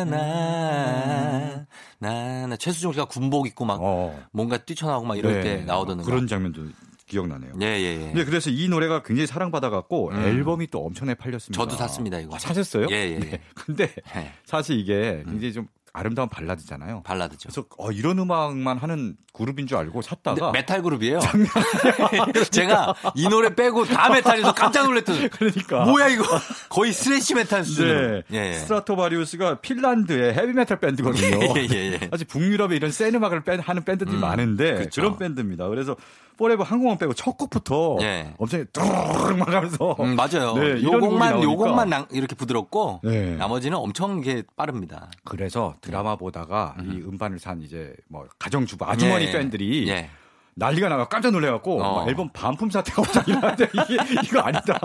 [SPEAKER 1] 나나나나 나나 최수종 씨가 군복 입고 막
[SPEAKER 7] 어.
[SPEAKER 1] 뭔가 뛰쳐나오고 막 이럴
[SPEAKER 7] 네.
[SPEAKER 1] 때 나오던
[SPEAKER 7] 그런
[SPEAKER 1] 음악.
[SPEAKER 7] 장면도 기억나네요.
[SPEAKER 1] 예, 예, 예.
[SPEAKER 7] 근데 그래서 이 노래가 굉장히 사랑받아갖고
[SPEAKER 1] 음.
[SPEAKER 7] 앨범이 또 엄청나게 팔렸습니다.
[SPEAKER 1] 저도 샀습니다, 이거.
[SPEAKER 7] 아, 사셨어요?
[SPEAKER 1] 예, 예, 예.
[SPEAKER 7] 네. 근데
[SPEAKER 1] 예.
[SPEAKER 7] 사실 이게 굉장히 좀 아름다운 발라드잖아요.
[SPEAKER 1] 발라드죠.
[SPEAKER 7] 그래서 어, 이런 음악만 하는 그룹인 줄 알고 샀다가
[SPEAKER 1] 네, 메탈 그룹이에요. 제가 이 노래 빼고 다 메탈이어서 깜짝 놀랐던.
[SPEAKER 7] 그러니까
[SPEAKER 1] 뭐야 이거? 거의 thrash metal 수준.
[SPEAKER 7] 네.
[SPEAKER 1] 예, 예.
[SPEAKER 7] 스트라토바리우스가 핀란드의 헤비 메탈 밴드거든요.
[SPEAKER 1] 예, 예, 예.
[SPEAKER 7] 사실 북유럽에 이런 센 음악을 뺀- 하는 밴드들이
[SPEAKER 1] 음,
[SPEAKER 7] 많은데
[SPEAKER 1] 그쵸.
[SPEAKER 7] 그런 밴드입니다. 그래서 Forever 한 곡은 빼고 첫 곡부터
[SPEAKER 1] 예.
[SPEAKER 7] 엄청 뚜루룩 하면서
[SPEAKER 1] 음, 맞아요.
[SPEAKER 7] 네,
[SPEAKER 1] 요 곡만
[SPEAKER 7] 나오니까.
[SPEAKER 1] 요곡만 낭- 이렇게 부드럽고
[SPEAKER 7] 네.
[SPEAKER 1] 나머지는 엄청 이게 빠릅니다.
[SPEAKER 7] 그래서 드라마 보다가 이 음반을 산 이제 뭐 가정주부 아주머니
[SPEAKER 1] 예.
[SPEAKER 7] 팬들이
[SPEAKER 1] 예.
[SPEAKER 7] 난리가 나가 깜짝 놀래갖고
[SPEAKER 1] 어.
[SPEAKER 7] 막 앨범 반품 사태가 일어나는데 이게 이거 아니다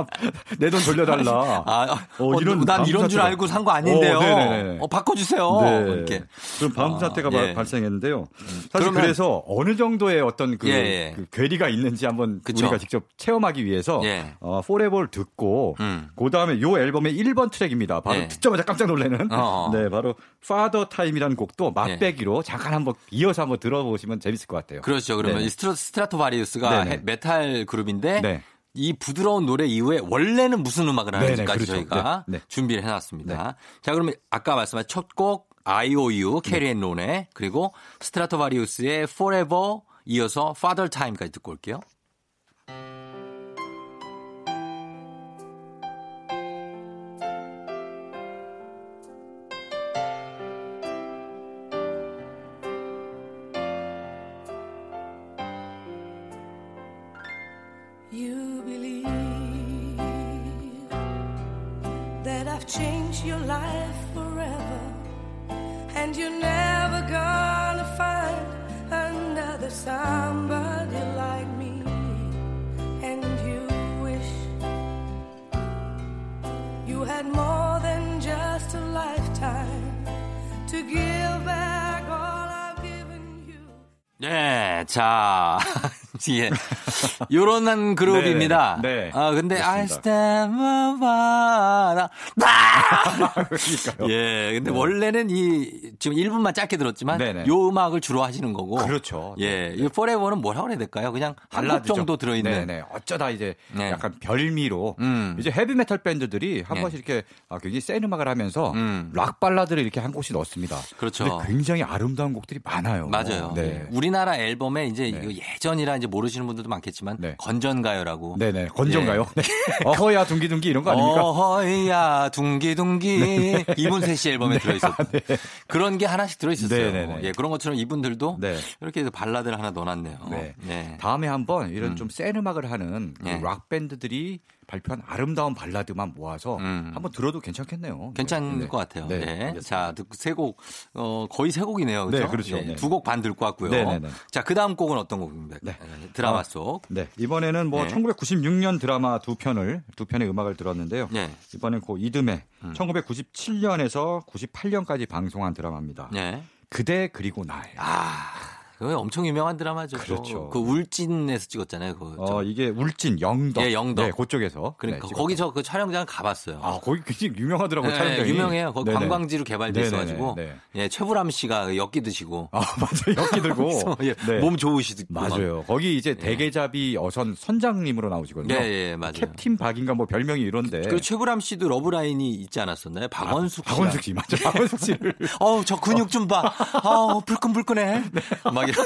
[SPEAKER 7] 내 돈 돌려달라.
[SPEAKER 1] 아,
[SPEAKER 7] 어,
[SPEAKER 1] 어,
[SPEAKER 7] 이런
[SPEAKER 1] 난 이런 줄 알고 산 거 아닌데요.
[SPEAKER 7] 어, 네네네.
[SPEAKER 1] 어, 바꿔주세요.
[SPEAKER 7] 네.
[SPEAKER 1] 이렇게.
[SPEAKER 7] 그런 반품
[SPEAKER 1] 아,
[SPEAKER 7] 사태가
[SPEAKER 1] 예. 음.
[SPEAKER 7] 발생했는데요. 사실
[SPEAKER 1] 그러면-
[SPEAKER 7] 그래서 어느 정도의 어떤 그,
[SPEAKER 1] 예, 예.
[SPEAKER 7] 그 괴리가 있는지 한번
[SPEAKER 1] 그쵸.
[SPEAKER 7] 우리가 직접 체험하기 위해서
[SPEAKER 1] 예.
[SPEAKER 7] 어, Forever를 듣고
[SPEAKER 1] 음.
[SPEAKER 7] 그 다음에 요 앨범의 1번 트랙입니다. 바로
[SPEAKER 1] 예.
[SPEAKER 7] 듣자마자 깜짝 놀라는
[SPEAKER 1] 어.
[SPEAKER 7] 네 바로 Father Time이라는 곡도 맛배기로 잠깐 한번 이어서 한번 들어보시면 재밌을 것 같아요.
[SPEAKER 1] 그렇죠. 그러면. 이 스트라, 스트라토바리우스가. 해- 메탈 그룹인데
[SPEAKER 7] 네.
[SPEAKER 1] 이 부드러운 노래 이후에 원래는 무슨 음악을 하는지까지
[SPEAKER 7] 그렇죠.
[SPEAKER 1] 저희가
[SPEAKER 7] 네, 네.
[SPEAKER 1] 준비를 해놨습니다. 자, 그러면 아까 말씀하신 첫 곡 IOU 캐리 앤 론의 그리고 스트라토바리우스의 Forever 이어서 Father Time까지 듣고 올게요. 예. 요런 한 그룹입니다.
[SPEAKER 7] 네, 네.
[SPEAKER 1] 아, 근데 I
[SPEAKER 7] 그렇습니다.
[SPEAKER 1] stand by
[SPEAKER 7] 그러니까요.
[SPEAKER 1] 예, 근데 원래는 이, 지금 1분만 짧게 들었지만,
[SPEAKER 7] 네네.
[SPEAKER 1] 요 음악을 주로 하시는 거고.
[SPEAKER 7] 그렇죠.
[SPEAKER 1] 예, 이 Forever는 뭐라고 해야 될까요? 그냥 한곡
[SPEAKER 7] 발라드죠.
[SPEAKER 1] 정도 들어 있는.
[SPEAKER 7] 네네. 어쩌다 이제
[SPEAKER 1] 네.
[SPEAKER 7] 약간 별미로
[SPEAKER 1] 음.
[SPEAKER 7] 이제 헤비 메탈 밴드들이 한
[SPEAKER 1] 네.
[SPEAKER 7] 번씩 이렇게 아, 굉장히 센 음악을 하면서
[SPEAKER 1] 음.
[SPEAKER 7] 락 발라드를 이렇게 한 곡씩 넣습니다.
[SPEAKER 1] 그렇죠.
[SPEAKER 7] 굉장히 아름다운 곡들이 많아요.
[SPEAKER 1] 맞아요.
[SPEAKER 7] 네.
[SPEAKER 1] 우리나라 앨범에 이제
[SPEAKER 7] 네.
[SPEAKER 1] 예전이라 이제 모르시는 분들도 많 겠지만
[SPEAKER 7] 네.
[SPEAKER 1] 건전가요라고.
[SPEAKER 7] 네네. 건전가요? 네. 어허야 둥기둥기 이런 거 아닙니까?
[SPEAKER 1] 예. 어허야 둥기둥기 이문세 씨 앨범에 들어있었 그런 게 하나씩 들어있었어요.
[SPEAKER 7] 네네네.
[SPEAKER 1] 예, 그런 것처럼 이분들도
[SPEAKER 7] 네.
[SPEAKER 1] 이렇게 해서 발라드를 하나 넣어놨네요.
[SPEAKER 7] 네.
[SPEAKER 1] 네.
[SPEAKER 7] 다음에 한번 이런
[SPEAKER 1] 음.
[SPEAKER 7] 좀센 음악을 하는 그
[SPEAKER 1] 네.
[SPEAKER 7] 락 밴드들이 발표한 아름다운 발라드만 모아서
[SPEAKER 1] 음.
[SPEAKER 7] 한번 들어도 괜찮겠네요.
[SPEAKER 1] 괜찮을
[SPEAKER 7] 네.
[SPEAKER 1] 것 같아요.
[SPEAKER 7] 네.
[SPEAKER 1] 네.
[SPEAKER 7] 알겠습니다.
[SPEAKER 1] 자, 세 곡, 어, 거의 세 곡이네요. 그렇죠?
[SPEAKER 7] 네, 그렇죠. 네.
[SPEAKER 1] 두곡반 듣고 왔고요.
[SPEAKER 7] 네네네.
[SPEAKER 1] 자, 그 다음 곡은 어떤 곡입니까?
[SPEAKER 7] 네.
[SPEAKER 1] 드라마
[SPEAKER 7] 아,
[SPEAKER 1] 속.
[SPEAKER 7] 네, 이번에는 뭐
[SPEAKER 1] 네.
[SPEAKER 7] 1996년 드라마 두 편을 두 편의 음악을 들었는데요.
[SPEAKER 1] 네.
[SPEAKER 7] 이번엔 그 이듬해
[SPEAKER 1] 음.
[SPEAKER 7] 1997년에서 98년까지 방송한 드라마입니다.
[SPEAKER 1] 네.
[SPEAKER 7] 그대 그리고 나예요.
[SPEAKER 1] 아, 그거 엄청 유명한 드라마죠.
[SPEAKER 7] 그렇죠.
[SPEAKER 1] 그 울진에서 찍었잖아요. 그
[SPEAKER 7] 어, 이게 울진 영덕.
[SPEAKER 1] 예, 영덕.
[SPEAKER 7] 네, 그쪽에서.
[SPEAKER 1] 그러니까
[SPEAKER 7] 네,
[SPEAKER 1] 거기 저 그 촬영장 가봤어요.
[SPEAKER 7] 아, 거기 굉장히 유명하더라고요,
[SPEAKER 1] 네,
[SPEAKER 7] 촬영장이.
[SPEAKER 1] 유명해요. 거기
[SPEAKER 7] 네네.
[SPEAKER 1] 관광지로 개발돼 있어가지고
[SPEAKER 7] 네.
[SPEAKER 1] 예, 최불암 씨가 엮기 드시고
[SPEAKER 7] 아, 맞아요. 엮기 들고.
[SPEAKER 1] 예,
[SPEAKER 7] 네.
[SPEAKER 1] 몸 좋으시고
[SPEAKER 7] 맞아요. 거기 이제
[SPEAKER 1] 예.
[SPEAKER 7] 대게잡이 어선 선장님으로 나오시거든요.
[SPEAKER 1] 예, 예, 맞아요.
[SPEAKER 7] 캡틴 박인가 뭐 별명이 이런데.
[SPEAKER 1] 그리고 최불암 씨도 러브라인이 있지 않았었나요? 박원숙 씨.
[SPEAKER 7] 박원숙 씨 맞죠? 박원숙 씨를
[SPEAKER 1] 어우, 저 근육 좀 봐. 아우, 불끈불끈해.
[SPEAKER 7] 네.
[SPEAKER 1] 막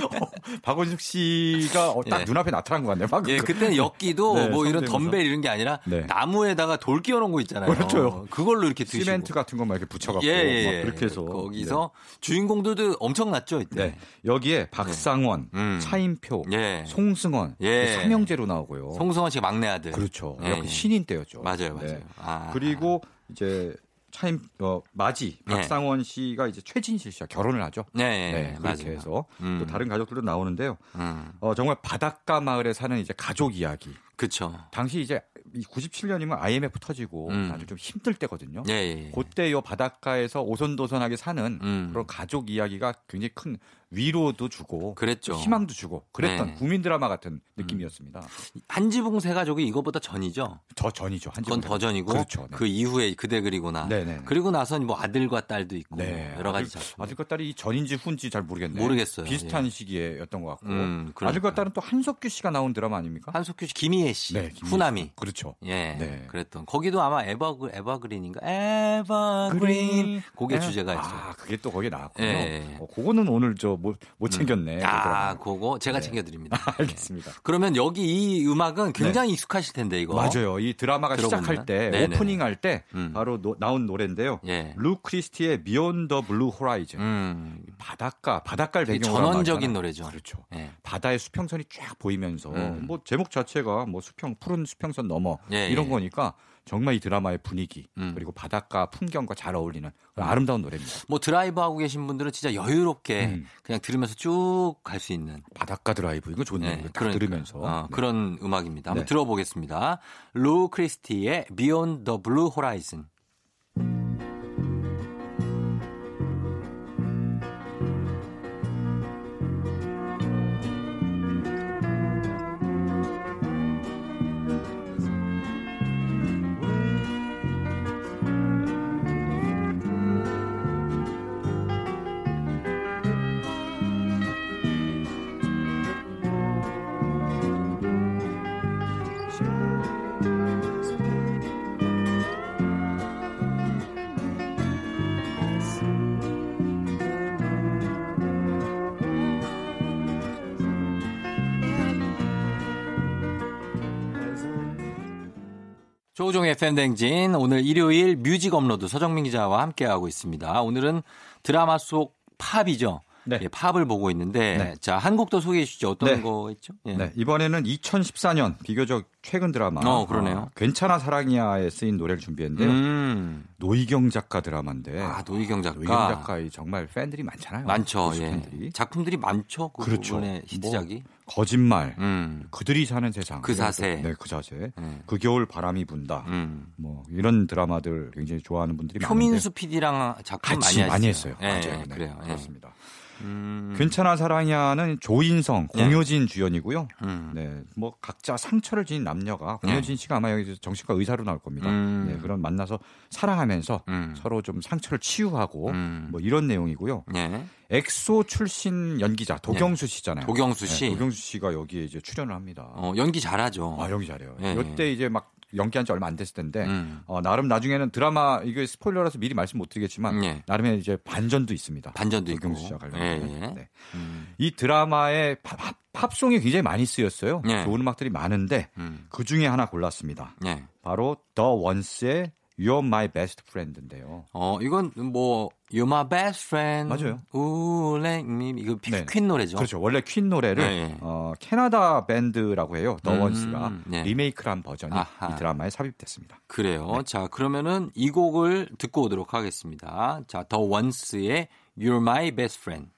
[SPEAKER 1] 이런.
[SPEAKER 7] 박원숙 씨가 어, 딱
[SPEAKER 1] 예.
[SPEAKER 7] 눈앞에 나타난 것 같네요. 방금.
[SPEAKER 1] 예, 그때는 엮기도
[SPEAKER 7] 네,
[SPEAKER 1] 뭐 이런. 덤벨 이런 게 아니라
[SPEAKER 7] 네.
[SPEAKER 1] 나무에다가 돌 끼워놓은 거 있잖아요.
[SPEAKER 7] 그렇죠.
[SPEAKER 1] 그걸로 이렇게 드시고.
[SPEAKER 7] 시멘트 같은 것만 이렇게 붙여갖고
[SPEAKER 1] 예, 예,
[SPEAKER 7] 막
[SPEAKER 1] 예.
[SPEAKER 7] 그렇게 해서
[SPEAKER 1] 거기서 주인공들도 엄청났죠, 이때.
[SPEAKER 7] 네. 네. 여기에 박상원,
[SPEAKER 1] 음.
[SPEAKER 7] 차인표,
[SPEAKER 1] 예.
[SPEAKER 7] 송승헌,
[SPEAKER 1] 예.
[SPEAKER 7] 삼형제로 나오고요.
[SPEAKER 1] 송승헌 씨가 막내 아들.
[SPEAKER 7] 그렇죠. 신인 때였죠.
[SPEAKER 1] 맞아요, 맞아요.
[SPEAKER 7] 네.
[SPEAKER 1] 아.
[SPEAKER 7] 그리고 이제 차임 어, 마지
[SPEAKER 1] 네.
[SPEAKER 7] 박상원 씨가 이제 최진실 씨와 결혼을 하죠.
[SPEAKER 1] 네, 네,
[SPEAKER 7] 네, 그렇게
[SPEAKER 1] 맞아요.
[SPEAKER 7] 해서
[SPEAKER 1] 음.
[SPEAKER 7] 또 다른 가족들도 나오는데요.
[SPEAKER 1] 음,
[SPEAKER 7] 어, 정말 바닷가 마을에 사는 이제 가족 이야기.
[SPEAKER 1] 그쵸.
[SPEAKER 7] 당시 이제 97년이면 IMF 터지고
[SPEAKER 1] 음.
[SPEAKER 7] 아주 좀 힘들 때거든요.
[SPEAKER 1] 예, 예. 예.
[SPEAKER 7] 그때 요 바닷가에서 오손도손하게 사는
[SPEAKER 1] 음.
[SPEAKER 7] 그런 가족 이야기가 굉장히 큰 위로도 주고
[SPEAKER 1] 그랬죠.
[SPEAKER 7] 희망도 주고 그랬던
[SPEAKER 1] 네. 음.
[SPEAKER 7] 국민 드라마 같은 느낌이었습니다.
[SPEAKER 1] 한지붕 세 가족이 이거보다 전이죠.
[SPEAKER 7] 더 전이죠. 한
[SPEAKER 1] 그건 더 전이고
[SPEAKER 7] 그렇죠. 네.
[SPEAKER 1] 그 이후에 그대 그리고나
[SPEAKER 7] 네네.
[SPEAKER 1] 그리고 나선 뭐 아들과 딸도 있고
[SPEAKER 7] 네.
[SPEAKER 1] 여러 가지
[SPEAKER 7] 아들,
[SPEAKER 1] 작품.
[SPEAKER 7] 아들과 딸이 전인지 후인지 잘 모르겠네요.
[SPEAKER 1] 모르겠어요.
[SPEAKER 7] 비슷한 시기에였던 것 같고.
[SPEAKER 1] 음.
[SPEAKER 7] 아들과 딸은 또 한석규 씨가 나온 드라마 아닙니까?
[SPEAKER 1] 한석규 씨, 김희애 씨,
[SPEAKER 7] 네, 김희애
[SPEAKER 1] 후남이.
[SPEAKER 7] 씨. 그렇죠.
[SPEAKER 1] 예,
[SPEAKER 7] 네.
[SPEAKER 1] 그랬던 거기도 아마 에버그 에버그린인가 에버그린 곡의
[SPEAKER 7] 예.
[SPEAKER 1] 주제가 있어요.
[SPEAKER 7] 아, 그게 또 거기에 나왔군요.
[SPEAKER 1] 예.
[SPEAKER 7] 어, 그거는 오늘 저못 못 챙겼네. 그
[SPEAKER 1] 아. 그거 제가
[SPEAKER 7] 네.
[SPEAKER 1] 챙겨드립니다.
[SPEAKER 7] 알겠습니다.
[SPEAKER 1] 그러면 여기 이 음악은 굉장히 익숙하실 텐데 이거.
[SPEAKER 7] 맞아요. 이 드라마가
[SPEAKER 1] 들어보면?
[SPEAKER 7] 시작할 때
[SPEAKER 1] 네네네.
[SPEAKER 7] 오프닝 할때
[SPEAKER 1] 음.
[SPEAKER 7] 바로 노- 나온 노래인데요.
[SPEAKER 1] 예.
[SPEAKER 7] 루 크리스티의 Beyond the Blue Horizon.
[SPEAKER 1] 음,
[SPEAKER 7] 바닷가, 바닷가를 배경으로 한
[SPEAKER 1] 전원적인. 노래죠.
[SPEAKER 7] 그렇죠.
[SPEAKER 1] 예.
[SPEAKER 7] 바다의 수평선이 쫙 보이면서
[SPEAKER 1] 음.
[SPEAKER 7] 뭐 제목 자체가 뭐 수평 푸른 수평선 넘어
[SPEAKER 1] 예,
[SPEAKER 7] 이런
[SPEAKER 1] 예.
[SPEAKER 7] 거니까 정말 이 드라마의 분위기
[SPEAKER 1] 음.
[SPEAKER 7] 그리고 바닷가 풍경과 잘 어울리는 아름다운 노래입니다.
[SPEAKER 1] 뭐 드라이브 하고 계신 분들은 진짜 여유롭게
[SPEAKER 7] 음.
[SPEAKER 1] 그냥 들으면서 쭉 갈 수 있는
[SPEAKER 7] 바닷가 드라이브 이거 좋네요. 이거 딱
[SPEAKER 1] 그러니까요.
[SPEAKER 7] 들으면서
[SPEAKER 1] 어,
[SPEAKER 7] 네.
[SPEAKER 1] 그런 음악입니다. 한번
[SPEAKER 7] 네.
[SPEAKER 1] 들어보겠습니다. 루 크리스티의 Beyond the Blue Horizon. 조종의 팬댕진 오늘 일요일 뮤직 업로드 서정민 기자와 함께하고 있습니다. 오늘은 드라마 속 팝이죠.
[SPEAKER 7] 네.
[SPEAKER 1] 예, 팝을 보고 있는데
[SPEAKER 7] 네.
[SPEAKER 1] 자한곡더 소개해 주시죠. 어떤
[SPEAKER 7] 네.
[SPEAKER 1] 거 있죠? 예.
[SPEAKER 7] 네, 이번에는 2014년 비교적 최근 드라마
[SPEAKER 1] 어, 그러네요.
[SPEAKER 7] 괜찮아 사랑이야에 쓰인 노래를 준비했는데요.
[SPEAKER 1] 음.
[SPEAKER 7] 노희경 작가 드라마인데
[SPEAKER 1] 아, 노희경 작가.
[SPEAKER 7] 노희경 작가의 정말 팬들이 많잖아요.
[SPEAKER 1] 많죠. 예.
[SPEAKER 7] 팬들이.
[SPEAKER 1] 작품들이 많죠. 그
[SPEAKER 7] 그렇죠.
[SPEAKER 1] 부분의 히트작이.
[SPEAKER 7] 뭐 거짓말,
[SPEAKER 1] 음.
[SPEAKER 7] 그들이 사는 세상,
[SPEAKER 1] 그 사세.
[SPEAKER 7] 네, 그 사세,
[SPEAKER 1] 네.
[SPEAKER 7] 그 겨울 바람이 분다.
[SPEAKER 1] 음.
[SPEAKER 7] 뭐 이런 드라마들 굉장히 좋아하는 분들이 많은데
[SPEAKER 1] 표민수 PD랑 작품
[SPEAKER 7] 같이
[SPEAKER 1] 많이,
[SPEAKER 7] 많이
[SPEAKER 1] 했어요.
[SPEAKER 7] 했어요.
[SPEAKER 1] 예,
[SPEAKER 7] 맞아요. 네,
[SPEAKER 1] 그래요. 예.
[SPEAKER 7] 그렇습니다.
[SPEAKER 1] 음.
[SPEAKER 7] 괜찮아 사랑이야는 조인성,
[SPEAKER 1] 네.
[SPEAKER 7] 공효진 주연이고요.
[SPEAKER 1] 음.
[SPEAKER 7] 네, 뭐 각자 상처를 지닌 남녀가 공효진 씨가 아마 여기서 정신과 의사로 나올 겁니다.
[SPEAKER 1] 음.
[SPEAKER 7] 네, 그런 만나서 사랑하면서
[SPEAKER 1] 음.
[SPEAKER 7] 서로 좀 상처를 치유하고
[SPEAKER 1] 음.
[SPEAKER 7] 뭐 이런 내용이고요.
[SPEAKER 1] 예.
[SPEAKER 7] 엑소 출신 연기자 도경수 씨잖아요.
[SPEAKER 1] 네. 도경수 씨.
[SPEAKER 7] 네, 도경수 씨가 여기에 이제 출연을 합니다.
[SPEAKER 1] 어, 연기 잘하죠.
[SPEAKER 7] 아, 연기 잘해요.
[SPEAKER 1] 예,
[SPEAKER 7] 이때 이제 막 연기한 지 얼마 안 됐을 텐데
[SPEAKER 1] 음.
[SPEAKER 7] 어, 나름 나중에는 드라마 이게 스포일러라서 미리 말씀 못 드리겠지만
[SPEAKER 1] 예.
[SPEAKER 7] 나름의 이제 반전도 있습니다.
[SPEAKER 1] 반전도 있고.
[SPEAKER 7] 도경수 씨와 관련된.
[SPEAKER 1] 예, 예.
[SPEAKER 7] 네.
[SPEAKER 1] 음.
[SPEAKER 7] 이 드라마에 팝, 팝- 팝송이 굉장히 많이 쓰였어요.
[SPEAKER 1] 예.
[SPEAKER 7] 좋은 음악들이 많은데
[SPEAKER 1] 음.
[SPEAKER 7] 그 중에 하나 골랐습니다.
[SPEAKER 1] 예.
[SPEAKER 7] 바로 The Once의 You're My Best Friend인데요.
[SPEAKER 1] 어, 이건 뭐 You're my best friend.
[SPEAKER 7] 맞아요.
[SPEAKER 1] Me 이거 피-
[SPEAKER 7] 네.
[SPEAKER 1] 퀸 노래죠.
[SPEAKER 7] 그렇죠. 원래 퀸 노래를
[SPEAKER 1] 예, 예.
[SPEAKER 7] 어, 캐나다 밴드라고 해요. The
[SPEAKER 1] 음, 네.
[SPEAKER 7] 리메이크한 버전이
[SPEAKER 1] 아하.
[SPEAKER 7] 이 드라마에 삽입됐습니다.
[SPEAKER 1] 그래요.
[SPEAKER 7] 네.
[SPEAKER 1] 자, 그러면은 이 곡을 듣고 오도록 하겠습니다. 자, The Once의 You're My Best Friend.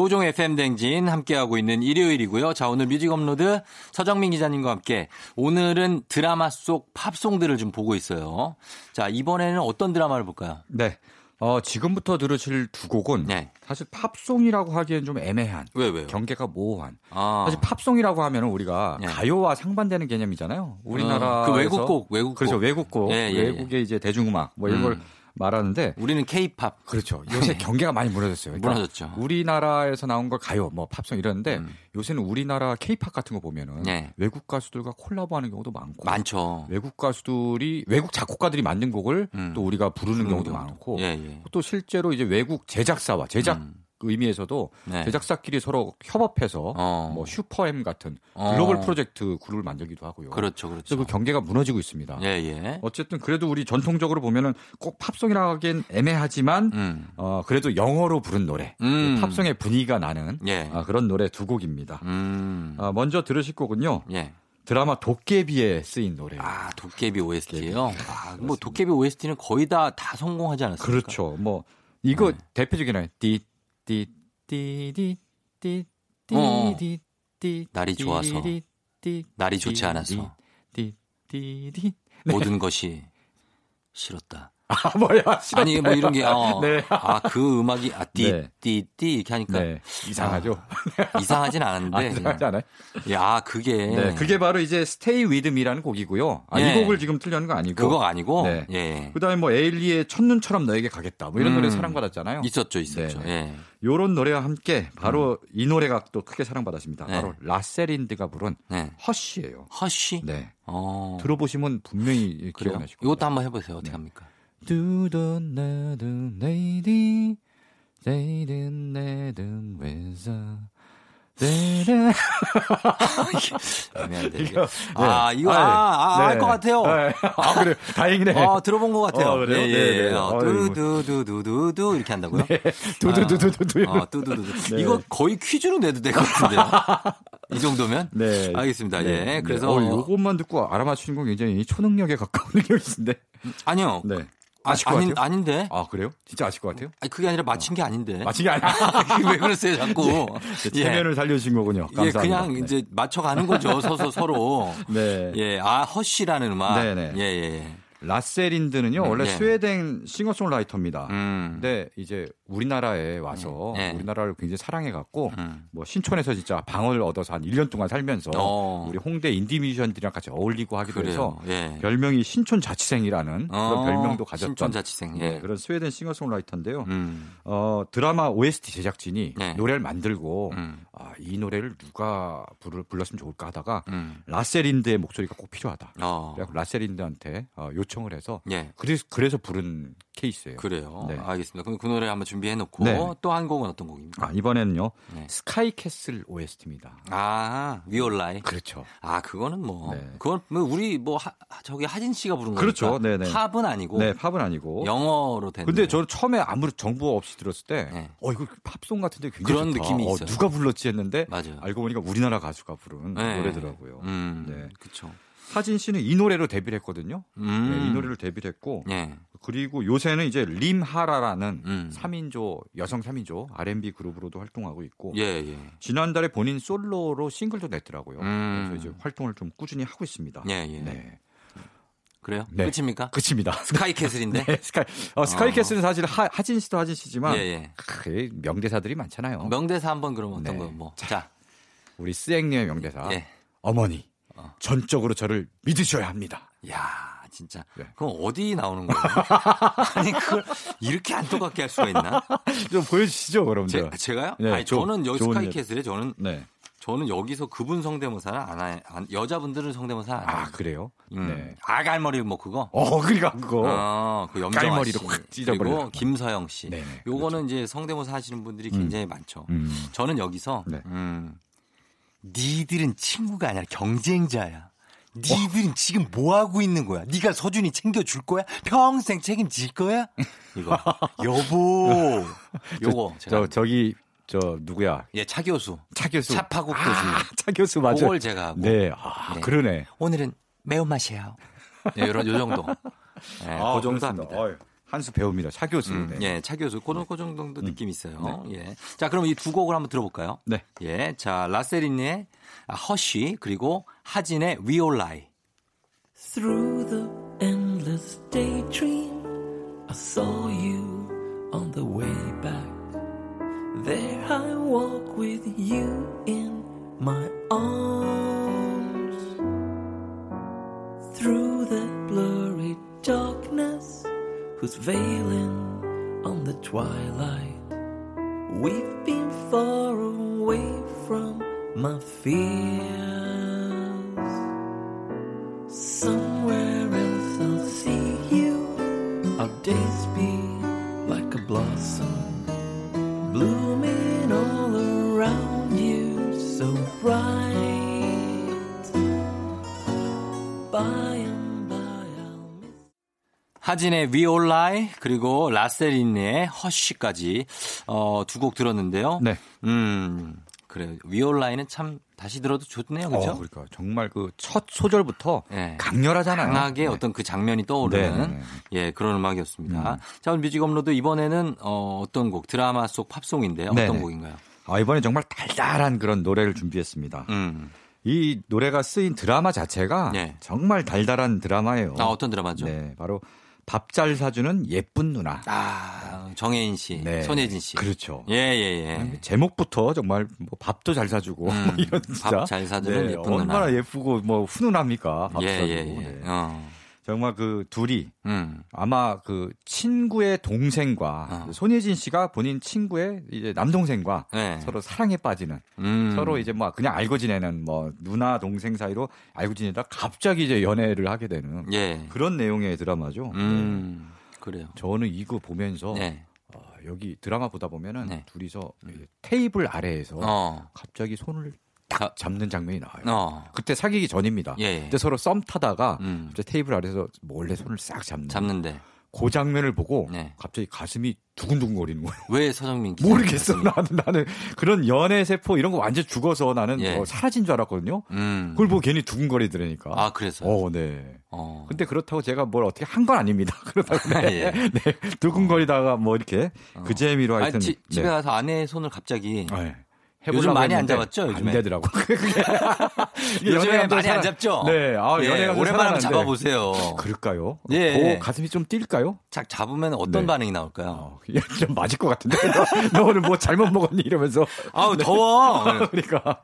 [SPEAKER 8] 조종 FM
[SPEAKER 1] 댕진 함께하고 있는 일요일이고요. 자, 오늘 뮤직 업로드 서정민 기자님과 함께 오늘은 드라마 속 팝송들을 좀 보고 있어요. 자, 이번에는 어떤 드라마를 볼까요?
[SPEAKER 7] 네. 어, 지금부터 들으실 두 곡은
[SPEAKER 1] 네.
[SPEAKER 7] 사실 팝송이라고 하기엔 좀 애매한
[SPEAKER 1] 왜, 왜요?
[SPEAKER 7] 경계가 모호한
[SPEAKER 1] 아,
[SPEAKER 7] 사실 팝송이라고 하면 우리가
[SPEAKER 1] 네.
[SPEAKER 7] 가요와 상반되는 개념이잖아요. 우리나라
[SPEAKER 1] 어, 그 외국 곡, 외국
[SPEAKER 7] 그렇죠
[SPEAKER 1] 곡.
[SPEAKER 7] 외국 곡
[SPEAKER 1] 예, 예, 예.
[SPEAKER 7] 외국의 이제 대중음악 뭐 이런
[SPEAKER 1] 음.
[SPEAKER 7] 걸 말하는데
[SPEAKER 1] 우리는 케이팝.
[SPEAKER 7] 그렇죠. 요새 경계가 많이 무너졌어요. 그러니까
[SPEAKER 1] 무너졌죠.
[SPEAKER 7] 우리나라에서 나온 걸 가요, 뭐 팝송 이러는데
[SPEAKER 1] 음.
[SPEAKER 7] 요새는 우리나라 케이팝 같은 거 보면은
[SPEAKER 1] 네.
[SPEAKER 7] 외국 가수들과 콜라보하는 경우도 많고
[SPEAKER 1] 많죠.
[SPEAKER 7] 외국 가수들이 외국 작곡가들이 만든 곡을
[SPEAKER 1] 음.
[SPEAKER 7] 또 우리가 부르는 경우도
[SPEAKER 1] 경우도.
[SPEAKER 7] 많고
[SPEAKER 1] 예, 예.
[SPEAKER 7] 또 실제로 이제 외국 제작사와 제작
[SPEAKER 1] 음.
[SPEAKER 7] 의미에서도
[SPEAKER 1] 네.
[SPEAKER 7] 제작사끼리 서로 협업해서
[SPEAKER 1] 어.
[SPEAKER 7] 뭐 슈퍼엠 같은
[SPEAKER 1] 어.
[SPEAKER 7] 글로벌 프로젝트 그룹을 만들기도 하고요.
[SPEAKER 1] 그렇죠,
[SPEAKER 7] 그래서
[SPEAKER 1] 그렇죠.
[SPEAKER 7] 그 경계가 무너지고 있습니다.
[SPEAKER 1] 예, 예.
[SPEAKER 7] 어쨌든 그래도 우리 전통적으로 보면은 꼭 팝송이라고 하기엔 애매하지만
[SPEAKER 1] 음.
[SPEAKER 7] 어 그래도 영어로 부른 노래
[SPEAKER 1] 음.
[SPEAKER 7] 팝송의 분위기가 나는
[SPEAKER 1] 예.
[SPEAKER 7] 아, 그런 노래 두 곡입니다.
[SPEAKER 1] 음.
[SPEAKER 7] 아, 먼저 들으실 곡은요
[SPEAKER 1] 예.
[SPEAKER 7] 드라마 도깨비에 쓰인 노래.
[SPEAKER 1] 아, 도깨비 OST예요. 아, 뭐 도깨비 OST는 거의 다 다 성공하지 않았습니까?
[SPEAKER 7] 그렇죠. 뭐 이거
[SPEAKER 1] 네.
[SPEAKER 7] 대표적인 띠 띠띠띠띠띠
[SPEAKER 1] 어.
[SPEAKER 7] 띠띠
[SPEAKER 1] 날이 좋아서. 날이 좋지 않아서. 모든 것이 싫었다.
[SPEAKER 7] 아 뭐야.
[SPEAKER 1] 아니 뭐 이런 게 어.
[SPEAKER 7] 네.
[SPEAKER 1] 아 그 음악이 아
[SPEAKER 7] 네.
[SPEAKER 1] 띠띠띠 이렇게 하니까
[SPEAKER 7] 네 이상하죠.
[SPEAKER 1] 이상하진 않은데
[SPEAKER 7] 아, 이상하지 않아요?
[SPEAKER 1] 야 그게
[SPEAKER 7] 네, 그게 바로 이제 Stay With Me라는 곡이고요. 아,
[SPEAKER 1] 예.
[SPEAKER 7] 이 곡을 지금 틀려는 거 아니고.
[SPEAKER 1] 그거 아니고
[SPEAKER 7] 네.
[SPEAKER 1] 예
[SPEAKER 7] 그 다음에 뭐 에일리의 첫눈처럼 너에게 가겠다. 뭐 이런
[SPEAKER 1] 음.
[SPEAKER 7] 노래 사랑받았잖아요.
[SPEAKER 1] 있었죠 있었죠
[SPEAKER 7] 네.
[SPEAKER 1] 예.
[SPEAKER 7] 요런 노래와 함께 바로 이 노래가 또 크게 사랑받았습니다.
[SPEAKER 1] 네.
[SPEAKER 7] 바로 라세린드가 부른
[SPEAKER 1] 네.
[SPEAKER 7] 허쉬예요.
[SPEAKER 1] 허쉬
[SPEAKER 7] 네.
[SPEAKER 1] 어
[SPEAKER 7] 들어보시면 분명히 기억나실 겁니다.
[SPEAKER 1] 이것도 한번 해보세요 어떻게
[SPEAKER 7] 네.
[SPEAKER 1] 합니까
[SPEAKER 7] Do the lady, lady, lady, lady with a
[SPEAKER 1] 네. 애매한데.
[SPEAKER 7] 이거,
[SPEAKER 1] 아,
[SPEAKER 7] 네.
[SPEAKER 1] 이거, 아, 아,
[SPEAKER 7] 네.
[SPEAKER 1] 알것 같아요.
[SPEAKER 7] 네. 아, 그래. 다행이네.
[SPEAKER 1] 어, 들어본 것 같아요.
[SPEAKER 7] 어, 그래요?
[SPEAKER 1] 예, 예,
[SPEAKER 7] 네,
[SPEAKER 1] 예.
[SPEAKER 7] 네.
[SPEAKER 1] 어,
[SPEAKER 7] 아이고.
[SPEAKER 1] 두두두두두 이렇게 한다고요?
[SPEAKER 7] 두두두두두두.
[SPEAKER 1] 아, 어, 두두두두.
[SPEAKER 7] 네.
[SPEAKER 1] 이거 거의 퀴즈로 내도 될 것 같은데요. 이 정도면?
[SPEAKER 7] 네.
[SPEAKER 1] 알겠습니다. 예.
[SPEAKER 7] 네.
[SPEAKER 1] 그래서.
[SPEAKER 7] 어, 요것만 듣고 알아맞히는 건 굉장히 초능력에 가까운 능력이신데.
[SPEAKER 1] 아니요.
[SPEAKER 7] 네.
[SPEAKER 1] 아,
[SPEAKER 7] 아실 것
[SPEAKER 1] 아닌,
[SPEAKER 7] 같아요?
[SPEAKER 1] 아닌데.
[SPEAKER 7] 아, 그래요? 진짜 아실 것 같아요?
[SPEAKER 1] 아니, 그게 아니라 맞힌 게 아닌데.
[SPEAKER 7] 맞힌 게 아니야.
[SPEAKER 1] 왜 그러세요, 자꾸.
[SPEAKER 7] 네, 체면을 살려주신 거군요.
[SPEAKER 1] 예,
[SPEAKER 7] 감사합니다.
[SPEAKER 1] 그냥
[SPEAKER 7] 네.
[SPEAKER 1] 이제 맞춰가는 거죠. 서서 서로.
[SPEAKER 7] 네.
[SPEAKER 1] 예, 아, Hush라는 음악.
[SPEAKER 7] 네네.
[SPEAKER 1] 예, 예, 예.
[SPEAKER 7] 라세 린드는요,
[SPEAKER 1] 음,
[SPEAKER 7] 원래
[SPEAKER 1] 예.
[SPEAKER 7] 스웨덴 싱어송라이터입니다.
[SPEAKER 1] 음.
[SPEAKER 7] 근데 이제 우리나라에 와서
[SPEAKER 1] 예.
[SPEAKER 7] 우리나라를 굉장히 사랑해갖고
[SPEAKER 1] 음.
[SPEAKER 7] 뭐 신촌에서 진짜 방을 얻어서 한 1년 동안 살면서
[SPEAKER 1] 어.
[SPEAKER 7] 우리 홍대 인디뮤지션들이랑 같이 어울리고 하기도 해서
[SPEAKER 1] 그래요. 예.
[SPEAKER 7] 별명이 신촌 자취생이라는
[SPEAKER 1] 어,
[SPEAKER 7] 그런 별명도 가졌던
[SPEAKER 1] 신촌 자취생. 예.
[SPEAKER 7] 네, 그런 스웨덴 싱어송라이터인데요.
[SPEAKER 1] 음.
[SPEAKER 7] 어, 드라마 OST 제작진이
[SPEAKER 1] 네.
[SPEAKER 7] 노래를 만들고
[SPEAKER 1] 음.
[SPEAKER 7] 아, 이 노래를 누가 부를, 불렀으면 좋을까 하다가
[SPEAKER 1] 음.
[SPEAKER 7] 라셀린드의 목소리가 꼭 필요하다.
[SPEAKER 1] 어.
[SPEAKER 7] 라셀린드한테 어, 요청을 해서
[SPEAKER 1] 예.
[SPEAKER 7] 그래서, 그래서 부른 케이스예요.
[SPEAKER 1] 그래요.
[SPEAKER 7] 네.
[SPEAKER 1] 알겠습니다. 그럼 그 노래 한번 준비해 놓고
[SPEAKER 7] 네.
[SPEAKER 1] 또한 곡은 어떤 곡입니까?
[SPEAKER 7] 아, 이번에는요.
[SPEAKER 1] 네.
[SPEAKER 7] 스카이캐슬 OST입니다.
[SPEAKER 1] 아, 위올라이.
[SPEAKER 7] 그렇죠.
[SPEAKER 1] 아, 그거는 뭐
[SPEAKER 7] 네.
[SPEAKER 1] 그건 뭐 우리 뭐 하, 저기 하진 씨가 부른 거니까.
[SPEAKER 7] 그렇죠. 네네.
[SPEAKER 1] 팝은 아니고
[SPEAKER 7] 네, 팝은 아니고.
[SPEAKER 1] 영어로 된.
[SPEAKER 7] 근데 저는 처음에 아무 정보 없이 들었을 때,
[SPEAKER 1] 네.
[SPEAKER 7] 어 이거 팝송 같은데 굉장히
[SPEAKER 1] 그런
[SPEAKER 7] 좋다.
[SPEAKER 1] 느낌이
[SPEAKER 7] 어,
[SPEAKER 1] 있어요.
[SPEAKER 7] 누가 불렀지 했는데
[SPEAKER 1] 맞아요.
[SPEAKER 7] 알고 보니까 우리나라 가수가 부른
[SPEAKER 1] 네.
[SPEAKER 7] 노래더라고요.
[SPEAKER 1] 음.
[SPEAKER 7] 네.
[SPEAKER 1] 그렇죠.
[SPEAKER 7] 하진 씨는 이 노래로 데뷔를 했거든요.
[SPEAKER 1] 음.
[SPEAKER 7] 네, 이 노래를 데뷔를 했고
[SPEAKER 1] 예.
[SPEAKER 7] 그리고 요새는 이제 림하라라는
[SPEAKER 1] 음.
[SPEAKER 7] 3인조 여성 3인조 R&B 그룹으로도 활동하고 있고
[SPEAKER 1] 예, 예.
[SPEAKER 7] 지난달에 본인 솔로로 싱글도 냈더라고요.
[SPEAKER 1] 음.
[SPEAKER 7] 그래서 이제 활동을 좀 꾸준히 하고 있습니다.
[SPEAKER 1] 예, 예.
[SPEAKER 7] 네.
[SPEAKER 1] 그래요?
[SPEAKER 7] 네.
[SPEAKER 1] 끝입니까?
[SPEAKER 7] 끝입니다.
[SPEAKER 1] 스카이캐슬인데.
[SPEAKER 7] 네, 스카이, 어, 스카이캐슬은 사실 하, 하진 씨도 하진 씨지만
[SPEAKER 1] 예, 예.
[SPEAKER 7] 크, 명대사들이 많잖아요.
[SPEAKER 1] 명대사 한번 그럼 어떤
[SPEAKER 7] 네.
[SPEAKER 1] 거 뭐. 자.
[SPEAKER 7] 우리 스앵님의 명대사.
[SPEAKER 1] 예.
[SPEAKER 7] 어머니,
[SPEAKER 1] 어.
[SPEAKER 7] 전적으로 저를 믿으셔야 합니다.
[SPEAKER 1] 야, 진짜.
[SPEAKER 7] 네.
[SPEAKER 1] 그럼 어디 나오는 거예요? 아니 그걸 이렇게 안 똑같게 할 수가 있나?
[SPEAKER 7] 좀 보여주시죠, 그럼.
[SPEAKER 1] 제,
[SPEAKER 7] 저.
[SPEAKER 1] 제가요?
[SPEAKER 7] 네,
[SPEAKER 1] 아니
[SPEAKER 7] 조-
[SPEAKER 1] 저는 여기 스카이캐슬에 저는
[SPEAKER 7] 네.
[SPEAKER 1] 저는 여기서 그분 성대모사는 안 해. 안- 여자분들은 성대모사 안 해요.
[SPEAKER 7] 아, 그래요?
[SPEAKER 1] 음.
[SPEAKER 7] 네.
[SPEAKER 1] 아갈머리 뭐 그거.
[SPEAKER 7] 어, 그러니까 그거.
[SPEAKER 1] 어, 그 염정아 씨.
[SPEAKER 7] 확 찢어버리는
[SPEAKER 1] 그리고
[SPEAKER 7] 거.
[SPEAKER 1] 김서영 씨.
[SPEAKER 7] 네네, 그렇죠.
[SPEAKER 1] 요거는 이제 성대모사 하시는 분들이 굉장히 많죠.
[SPEAKER 7] 음.
[SPEAKER 1] 저는 여기서
[SPEAKER 7] 네.
[SPEAKER 1] 음, 니들은 친구가 아니라 경쟁자야. 니들은 지금 뭐 하고 있는 거야? 네가 서준이 챙겨줄 거야? 평생 책임질 거야? 이거 여보. 요거
[SPEAKER 7] 저,
[SPEAKER 1] 제가
[SPEAKER 7] 저기, 저, 누구야?
[SPEAKER 1] 예, 차 교수.
[SPEAKER 7] 차 교수.
[SPEAKER 1] 차파국
[SPEAKER 7] 아,
[SPEAKER 1] 교수.
[SPEAKER 7] 차 교수 맞아.
[SPEAKER 1] 그걸 제가 하고.
[SPEAKER 7] 네. 아,
[SPEAKER 1] 네.
[SPEAKER 7] 그러네.
[SPEAKER 1] 오늘은 매운맛이에요. 예, 이런 요 정도. 예,
[SPEAKER 7] 아,
[SPEAKER 1] 그 정도
[SPEAKER 7] 그렇습니다. 어이, 한수 배웁니다. 차 교수.
[SPEAKER 1] 음,
[SPEAKER 7] 네.
[SPEAKER 1] 예, 차 교수. 그런 그 정도 느낌 있어요. 예. 자, 그럼 이 두 곡을 한번 들어볼까요?
[SPEAKER 7] 네.
[SPEAKER 1] 예. 자, 라세린의 허쉬 그리고 하진의 위올라이.
[SPEAKER 9] Through the endless daydream, I saw you on the way back. There I walk with you in my arms. Through the blurry darkness, who's veiling on the twilight. We've been far away from my fears. Somewhere else I'll see you. Our days be like a blossom, blooming all around you, so bright.
[SPEAKER 1] 하진의 We All Lie 그리고 라세 린드의 Hush까지 어, 두 곡 들었는데요.
[SPEAKER 7] 네.
[SPEAKER 1] 음. 그래요. We All Lie는 참 다시 들어도 좋네요. 그렇죠?
[SPEAKER 7] 어, 그러니까 정말 그 첫 소절부터
[SPEAKER 1] 예.
[SPEAKER 7] 강렬하잖아요.
[SPEAKER 1] 강하게
[SPEAKER 7] 네.
[SPEAKER 1] 어떤 그 장면이 떠오르는
[SPEAKER 7] 네, 네, 네.
[SPEAKER 1] 예 그런 음악이었습니다.
[SPEAKER 7] 음.
[SPEAKER 1] 자 오늘 뮤직 업로드 이번에는 어, 어떤 곡 드라마 속 팝송인데요.
[SPEAKER 7] 네,
[SPEAKER 1] 어떤
[SPEAKER 7] 네.
[SPEAKER 1] 곡인가요?
[SPEAKER 7] 아, 이번에 정말 달달한 그런 노래를 준비했습니다.
[SPEAKER 1] 음.
[SPEAKER 7] 이 노래가 쓰인 드라마 자체가
[SPEAKER 1] 네.
[SPEAKER 7] 정말 달달한 드라마예요.
[SPEAKER 1] 아 어떤 드라마죠?
[SPEAKER 7] 네, 바로 밥 잘 사주는 예쁜 누나.
[SPEAKER 1] 아 정혜인 씨,
[SPEAKER 7] 네.
[SPEAKER 1] 손예진 씨.
[SPEAKER 7] 그렇죠.
[SPEAKER 1] 예 예 예.
[SPEAKER 7] 제목부터 정말 뭐 밥도 잘 사주고
[SPEAKER 1] 음,
[SPEAKER 7] 뭐 이런 진짜
[SPEAKER 1] 밥 잘 사주는 예쁜 누나.
[SPEAKER 7] 얼마나 예쁘고 뭐 훈훈합니까? 밥
[SPEAKER 1] 예,
[SPEAKER 7] 사주고.
[SPEAKER 1] 예, 예.
[SPEAKER 7] 네.
[SPEAKER 1] 어.
[SPEAKER 7] 정말 그 둘이
[SPEAKER 1] 음.
[SPEAKER 7] 아마 그 친구의 동생과
[SPEAKER 1] 어.
[SPEAKER 7] 그 손예진 씨가 본인 친구의 이제 남동생과
[SPEAKER 1] 네.
[SPEAKER 7] 서로 사랑에 빠지는
[SPEAKER 1] 음.
[SPEAKER 7] 서로 이제 뭐 그냥 알고 지내는 뭐 누나 동생 사이로 알고 지내다 갑자기 이제 연애를 하게 되는
[SPEAKER 1] 예.
[SPEAKER 7] 그런 내용의 드라마죠. 네.
[SPEAKER 1] 음. 그래요.
[SPEAKER 7] 저는 이거 보면서
[SPEAKER 1] 네.
[SPEAKER 7] 어, 여기 드라마 보다 보면은
[SPEAKER 1] 네.
[SPEAKER 7] 둘이서 테이블 아래에서
[SPEAKER 1] 어.
[SPEAKER 7] 갑자기 손을 딱 잡는 장면이 나와요.
[SPEAKER 1] 어.
[SPEAKER 7] 그때 사귀기 전입니다.
[SPEAKER 1] 예, 예.
[SPEAKER 7] 그때 서로 썸 타다가
[SPEAKER 1] 음.
[SPEAKER 7] 테이블 아래에서 몰래 손을 싹 잡는.
[SPEAKER 1] 잡는데
[SPEAKER 7] 그 장면을 보고
[SPEAKER 1] 네.
[SPEAKER 7] 갑자기 가슴이 두근두근거리는 거예요.
[SPEAKER 1] 왜 서정민 기자
[SPEAKER 7] 모르겠어. 나는 나는 그런 연애 세포 이런 거 완전 죽어서 나는
[SPEAKER 1] 예.
[SPEAKER 7] 어, 사라진 줄 알았거든요.
[SPEAKER 1] 음.
[SPEAKER 7] 그걸 보고 괜히 두근거리더라니까.
[SPEAKER 1] 아 그래서
[SPEAKER 7] 어, 네.
[SPEAKER 1] 어.
[SPEAKER 7] 근데 그렇다고 제가 뭘 어떻게 한 건 아닙니다. 그렇다고 네.
[SPEAKER 1] 예.
[SPEAKER 7] 네. 두근거리다가 뭐 이렇게 그 재미로
[SPEAKER 1] 아니,
[SPEAKER 7] 하여튼
[SPEAKER 1] 지- 집에
[SPEAKER 7] 네.
[SPEAKER 1] 가서 아내의 손을 갑자기
[SPEAKER 7] 네.
[SPEAKER 1] 요즘 많이 안 잡았죠, 요즘에?
[SPEAKER 7] 안 되더라고.
[SPEAKER 1] 요즘에 많이 안
[SPEAKER 7] 살아-
[SPEAKER 1] 잡죠?
[SPEAKER 7] 네. 아,
[SPEAKER 1] 예,
[SPEAKER 7] 연애가
[SPEAKER 1] 오랜만에 한번 잡아보세요.
[SPEAKER 7] 그럴까요?
[SPEAKER 1] 예.
[SPEAKER 7] 오, 가슴이 좀 뛸까요?
[SPEAKER 1] 착 잡으면 어떤
[SPEAKER 7] 네.
[SPEAKER 1] 반응이 나올까요?
[SPEAKER 7] 어, 야, 좀 맞을 것 같은데. 너, 너 오늘 뭐 잘못 먹었니? 이러면서.
[SPEAKER 1] 아우 더워.
[SPEAKER 7] 그러니까.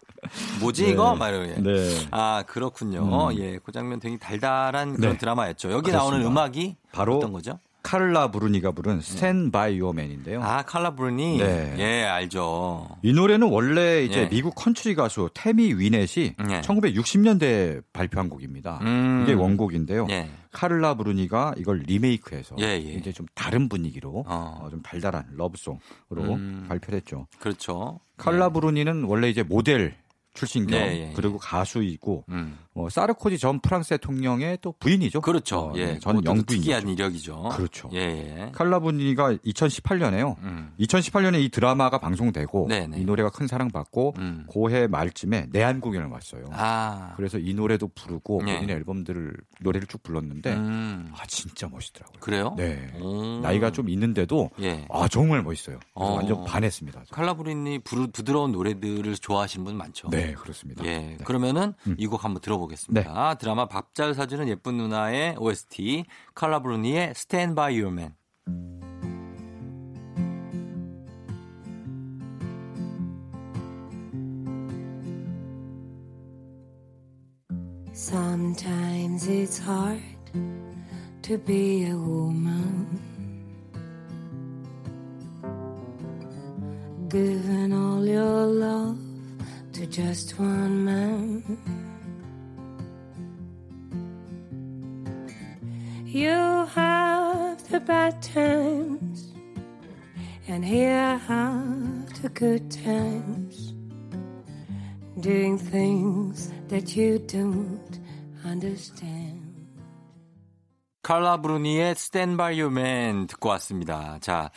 [SPEAKER 1] 뭐지
[SPEAKER 7] 네.
[SPEAKER 1] 이거? 막 이러게.
[SPEAKER 7] 네.
[SPEAKER 1] 아 그렇군요.
[SPEAKER 7] 음.
[SPEAKER 1] 예, 그 장면 되게 달달한 그런
[SPEAKER 7] 네.
[SPEAKER 1] 드라마였죠. 여기
[SPEAKER 7] 그렇습니다.
[SPEAKER 1] 나오는 음악이
[SPEAKER 7] 바로
[SPEAKER 1] 어떤 거죠?
[SPEAKER 7] 카를라 브루니가 부른 Stand By Your Man인데요.
[SPEAKER 1] 아 칼라 브루니.
[SPEAKER 7] 네.
[SPEAKER 1] 예, 알죠.
[SPEAKER 7] 이 노래는 원래 이제
[SPEAKER 1] 예.
[SPEAKER 7] 미국 컨트리 가수 태미 위넷이
[SPEAKER 1] 예.
[SPEAKER 7] 1960년대에 발표한 곡입니다.
[SPEAKER 1] 음.
[SPEAKER 7] 이게 원곡인데요.
[SPEAKER 1] 예.
[SPEAKER 7] 카를라 브루니가 이걸 리메이크해서
[SPEAKER 1] 예, 예.
[SPEAKER 7] 이제 좀 다른 분위기로
[SPEAKER 1] 어.
[SPEAKER 7] 어, 좀 달달한 러브송으로
[SPEAKER 1] 음.
[SPEAKER 7] 발표를 했죠.
[SPEAKER 1] 그렇죠.
[SPEAKER 7] 칼라 브루니는 원래 이제 모델 출신 겸
[SPEAKER 1] 예, 예, 예.
[SPEAKER 7] 그리고 가수이고
[SPEAKER 1] 음.
[SPEAKER 7] 어, 사르코지 전 프랑스 대통령의 또 부인이죠.
[SPEAKER 1] 그렇죠.
[SPEAKER 7] 어,
[SPEAKER 1] 예.
[SPEAKER 7] 네, 전 영부인.
[SPEAKER 1] 특이한 이력이죠.
[SPEAKER 7] 그렇죠.
[SPEAKER 1] 예, 예.
[SPEAKER 7] 칼라부니가 2018년에요.
[SPEAKER 1] 음.
[SPEAKER 7] 2018년에 이 드라마가 방송되고
[SPEAKER 1] 네네.
[SPEAKER 7] 이 노래가 큰 사랑받고
[SPEAKER 1] 음.
[SPEAKER 7] 고해 말쯤에 내한 공연을 왔어요.
[SPEAKER 1] 아.
[SPEAKER 7] 그래서 이 노래도 부르고
[SPEAKER 1] 네.
[SPEAKER 7] 본인의 앨범들을 노래를 쭉 불렀는데
[SPEAKER 1] 음.
[SPEAKER 7] 아 진짜 멋있더라고요.
[SPEAKER 1] 그래요?
[SPEAKER 7] 네.
[SPEAKER 1] 오.
[SPEAKER 7] 나이가 좀 있는데도
[SPEAKER 1] 예.
[SPEAKER 7] 아 정말 멋있어요.
[SPEAKER 1] 어.
[SPEAKER 7] 완전 반했습니다.
[SPEAKER 1] 부르, 부드러운 노래들을 좋아하시는 분 많죠.
[SPEAKER 7] 네 그렇습니다.
[SPEAKER 1] 예.
[SPEAKER 7] 네.
[SPEAKER 1] 그러면은
[SPEAKER 7] 음.
[SPEAKER 1] 이곡 한번 들어보 겠습니다. 드라마 밥 잘 사주는 예쁜 누나의 OST 칼라브루니의 Stand by Your Man.
[SPEAKER 6] Sometimes it's hard to be a woman. Giving all your love to just one man. Bad times, and here have the good times. Doing things that you don't understand.
[SPEAKER 1] 칼라 브루니의 Stand by Your Man 듣고 왔습니다. 자,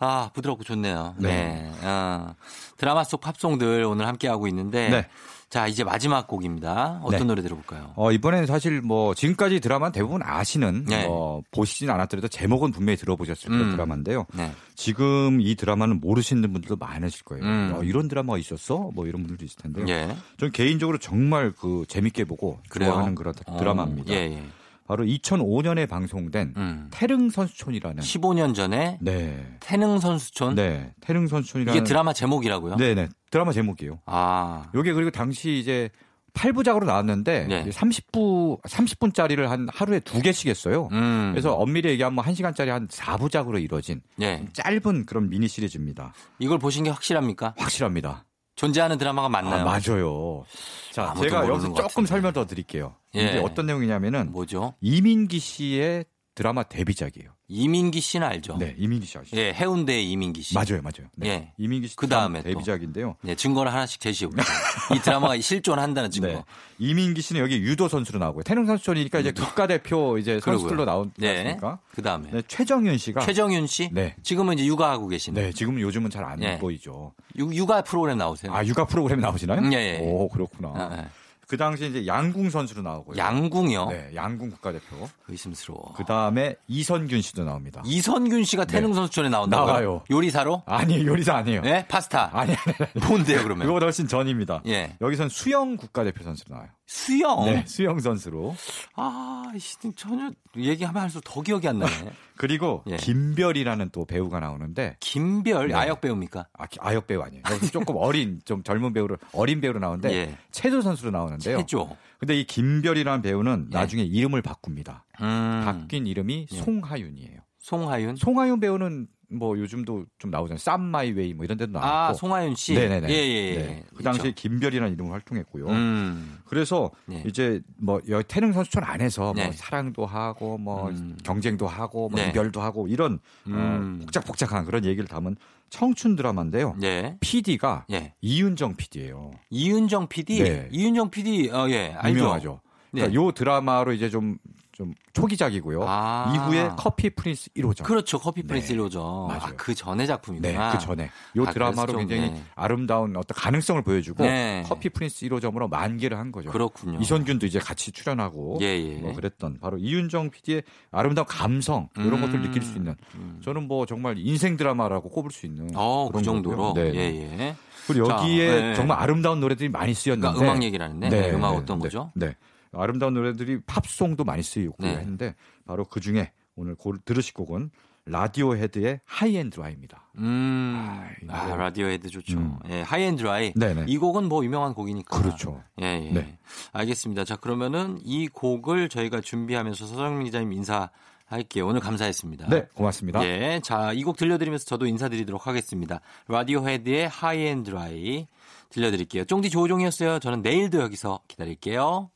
[SPEAKER 1] 아, 부드럽고 좋네요. 네.
[SPEAKER 7] 네.
[SPEAKER 1] 아, 드라마 속 팝송들 오늘 함께하고 있는데.
[SPEAKER 7] 네.
[SPEAKER 1] 자, 이제 마지막 곡입니다. 어떤
[SPEAKER 7] 네.
[SPEAKER 1] 노래 들어볼까요?
[SPEAKER 7] 어, 이번에는 사실 뭐 지금까지 드라마는 대부분 아시는
[SPEAKER 1] 네.
[SPEAKER 7] 어, 보시진 않았더라도 제목은 분명히 들어보셨을
[SPEAKER 1] 음.
[SPEAKER 7] 드라마인데요.
[SPEAKER 1] 네.
[SPEAKER 7] 지금 이 드라마는 모르시는 분들도 많으실 거예요.
[SPEAKER 1] 음.
[SPEAKER 7] 어, 이런 드라마가 있었어? 뭐 이런 분들도 있을 텐데요.
[SPEAKER 1] 예.
[SPEAKER 7] 저는 개인적으로 정말 그 재밌게 보고
[SPEAKER 1] 그래요?
[SPEAKER 7] 좋아하는 그런
[SPEAKER 1] 어,
[SPEAKER 7] 드라마입니다.
[SPEAKER 1] 예, 예.
[SPEAKER 7] 바로 2005년에 방송된
[SPEAKER 1] 음.
[SPEAKER 7] 태릉 선수촌이라는
[SPEAKER 1] 15년 전에
[SPEAKER 7] 네.
[SPEAKER 1] 태능 선수촌.
[SPEAKER 7] 네. 태릉 선수촌이라는
[SPEAKER 1] 이게 드라마 제목이라고요?
[SPEAKER 7] 네, 네. 드라마 제목이에요.
[SPEAKER 1] 아.
[SPEAKER 7] 요게 그리고 당시 이제 8부작으로 나왔는데
[SPEAKER 1] 네.
[SPEAKER 7] 30부 30분짜리를 한 하루에 두 개씩 했어요.
[SPEAKER 1] 음.
[SPEAKER 7] 그래서 엄밀히 얘기하면 1시간짜리 한 4부작으로 이루어진
[SPEAKER 1] 예.
[SPEAKER 7] 짧은 그런 미니 시리즈입니다.
[SPEAKER 1] 이걸 보신 게 확실합니까?
[SPEAKER 7] 확실합니다.
[SPEAKER 1] 존재하는 드라마가 맞나요?
[SPEAKER 7] 아, 맞아요. 자, 제가 여기서
[SPEAKER 1] 것
[SPEAKER 7] 조금
[SPEAKER 1] 같은데.
[SPEAKER 7] 설명 더 드릴게요.
[SPEAKER 1] 예.
[SPEAKER 7] 이게 어떤 내용이냐면은
[SPEAKER 1] 뭐죠?
[SPEAKER 7] 이민기 씨의 드라마 데뷔작이에요.
[SPEAKER 1] 이민기 씨는 알죠?
[SPEAKER 7] 네, 이민기 씨 아시죠?
[SPEAKER 1] 예, 해운대의 이민기 씨.
[SPEAKER 7] 맞아요, 맞아요. 네.
[SPEAKER 1] 예.
[SPEAKER 7] 이민기 씨
[SPEAKER 1] 그 다음에 또.
[SPEAKER 7] 데뷔작인데요.
[SPEAKER 1] 네, 증거를 하나씩 제시해보죠. 이 드라마가 실존한다는 증거.
[SPEAKER 7] 네. 이민기 씨는 여기 유도 선수로 나오고요. 태릉 선수촌이니까 이제 국가대표 이제 선수들로 나온
[SPEAKER 1] 네. 그 다음에.
[SPEAKER 7] 네, 최정윤 씨가
[SPEAKER 1] 최정윤 씨?
[SPEAKER 7] 네.
[SPEAKER 1] 지금은 이제 육아하고 계시네.
[SPEAKER 7] 네, 지금은 요즘은 잘안
[SPEAKER 1] 예.
[SPEAKER 7] 보이죠.
[SPEAKER 1] 육, 육아 프로그램 나오세요.
[SPEAKER 7] 아, 육아 프로그램 나오시나요?
[SPEAKER 1] 예.
[SPEAKER 7] 오, 그렇구나.
[SPEAKER 1] 아, 예.
[SPEAKER 7] 그 당시 이제 양궁 선수로 나오고요.
[SPEAKER 1] 양궁이요?
[SPEAKER 7] 네, 양궁 국가대표.
[SPEAKER 1] 의심스러워.
[SPEAKER 7] 그 다음에 이선균 씨도 나옵니다.
[SPEAKER 1] 이선균 씨가 태릉
[SPEAKER 7] 네.
[SPEAKER 1] 선수촌에 나온다고요?
[SPEAKER 7] 나와요.
[SPEAKER 1] 요리사로?
[SPEAKER 7] 아니, 요리사 아니에요.
[SPEAKER 1] 네? 파스타.
[SPEAKER 7] 아니, 아니, 아니.
[SPEAKER 1] 뭔데요, 그러면?
[SPEAKER 7] 그거보다 훨씬 전입니다.
[SPEAKER 1] 예.
[SPEAKER 7] 여기선 수영 국가대표 선수로 나와요.
[SPEAKER 1] 수영?
[SPEAKER 7] 네, 수영 선수로.
[SPEAKER 1] 아, 씨, 전혀 얘기하면 할수록 더 기억이 안 나네.
[SPEAKER 7] 그리고
[SPEAKER 1] 예.
[SPEAKER 7] 김별이라는 또 배우가 나오는데
[SPEAKER 1] 김별,
[SPEAKER 7] 네.
[SPEAKER 1] 아역 배우입니까?
[SPEAKER 7] 아, 기- 아역 배우 아니에요. 조금 어린 좀 젊은 배우로 어린 배우로 나오는데
[SPEAKER 1] 예.
[SPEAKER 7] 체조 선수로 나오는데요.
[SPEAKER 1] 해줘.
[SPEAKER 7] 근데 이 김별이라는 배우는
[SPEAKER 1] 예.
[SPEAKER 7] 나중에 이름을 바꿉니다.
[SPEAKER 1] 음.
[SPEAKER 7] 바뀐 이름이
[SPEAKER 1] 예.
[SPEAKER 7] 송하윤이에요.
[SPEAKER 1] 송하윤?
[SPEAKER 7] 송하윤 배우는 뭐 요즘도 좀 나오잖아요. 쌈 마이 웨이 뭐 이런 데도 나왔고.
[SPEAKER 1] 아, 송하윤 씨.
[SPEAKER 7] 네네네.
[SPEAKER 1] 예, 예, 예.
[SPEAKER 7] 네. 그 당시에
[SPEAKER 1] 있죠.
[SPEAKER 7] 김별이라는 이름으로 활동했고요.
[SPEAKER 1] 음.
[SPEAKER 7] 그래서
[SPEAKER 1] 네.
[SPEAKER 7] 이제 뭐 태릉 선수촌 안에서
[SPEAKER 1] 네.
[SPEAKER 7] 뭐 사랑도 하고 뭐
[SPEAKER 1] 음.
[SPEAKER 7] 경쟁도 하고 뭐
[SPEAKER 1] 네.
[SPEAKER 7] 이별도 하고 이런
[SPEAKER 1] 음.
[SPEAKER 7] 어, 복작복작한 그런 얘기를 담은 청춘 드라마인데요.
[SPEAKER 1] 네.
[SPEAKER 7] PD가
[SPEAKER 1] 예.
[SPEAKER 7] 이윤정 PD예요.
[SPEAKER 1] 이윤정 PD.
[SPEAKER 7] 네.
[SPEAKER 1] 이윤정 PD. 어, 예. 알죠.
[SPEAKER 7] 유명하죠. 그러니까
[SPEAKER 1] 네.
[SPEAKER 7] 요 드라마로 이제 좀 좀 초기작이고요.
[SPEAKER 1] 아.
[SPEAKER 7] 이후에 커피 프린스 1호점.
[SPEAKER 1] 그렇죠. 커피 프린스
[SPEAKER 7] 네.
[SPEAKER 1] 1호죠. 아,
[SPEAKER 7] 맞아요.
[SPEAKER 1] 그 전의 작품이구나.
[SPEAKER 7] 네, 그 전에 요
[SPEAKER 1] 아,
[SPEAKER 7] 드라마로 굉장히
[SPEAKER 1] 네.
[SPEAKER 7] 아름다운 어떤 가능성을 보여주고
[SPEAKER 1] 네.
[SPEAKER 7] 커피 프린스 1호점으로 만개를 한 거죠.
[SPEAKER 1] 그렇군요.
[SPEAKER 7] 이선균도 이제 같이 출연하고
[SPEAKER 1] 예, 예.
[SPEAKER 7] 뭐 그랬던 바로 이윤정 PD의 아름다운 감성 이런
[SPEAKER 1] 음.
[SPEAKER 7] 것들을 느낄 수 있는 저는 뭐 정말 인생 드라마라고 꼽을 수 있는
[SPEAKER 1] 어, 그
[SPEAKER 7] 그런
[SPEAKER 1] 정도로.
[SPEAKER 7] 거고요. 네.
[SPEAKER 1] 예, 예.
[SPEAKER 7] 그리고
[SPEAKER 1] 자,
[SPEAKER 7] 여기에
[SPEAKER 1] 네.
[SPEAKER 7] 정말 아름다운 노래들이 많이 쓰였는데
[SPEAKER 1] 그러니까 음악 네, 음악 어떤 거죠?
[SPEAKER 7] 네. 아름다운 노래들이 팝송도 많이 쓰이고
[SPEAKER 1] 네.
[SPEAKER 7] 했는데 바로 그 중에 오늘 고, 들으실 곡은 라디오헤드의 High and Dry입니다.
[SPEAKER 1] 음.
[SPEAKER 7] 이
[SPEAKER 1] 아,
[SPEAKER 7] 노래.
[SPEAKER 1] 라디오헤드 좋죠.
[SPEAKER 7] 음.
[SPEAKER 1] 예, High and Dry.
[SPEAKER 7] 네네.
[SPEAKER 1] 이 곡은 뭐 유명한 곡이니까.
[SPEAKER 7] 그렇죠.
[SPEAKER 1] 예, 예.
[SPEAKER 7] 네.
[SPEAKER 1] 알겠습니다. 자, 그러면은 이 곡을 저희가 준비하면서 서정민 기자님 인사 할게요. 오늘 감사했습니다.
[SPEAKER 7] 네, 고맙습니다.
[SPEAKER 1] 예. 자, 이 곡 들려드리면서 저도 인사드리도록 하겠습니다. 라디오헤드의 High and Dry 들려드릴게요. 쫑디 조종이었어요. 저는 내일도 여기서 기다릴게요.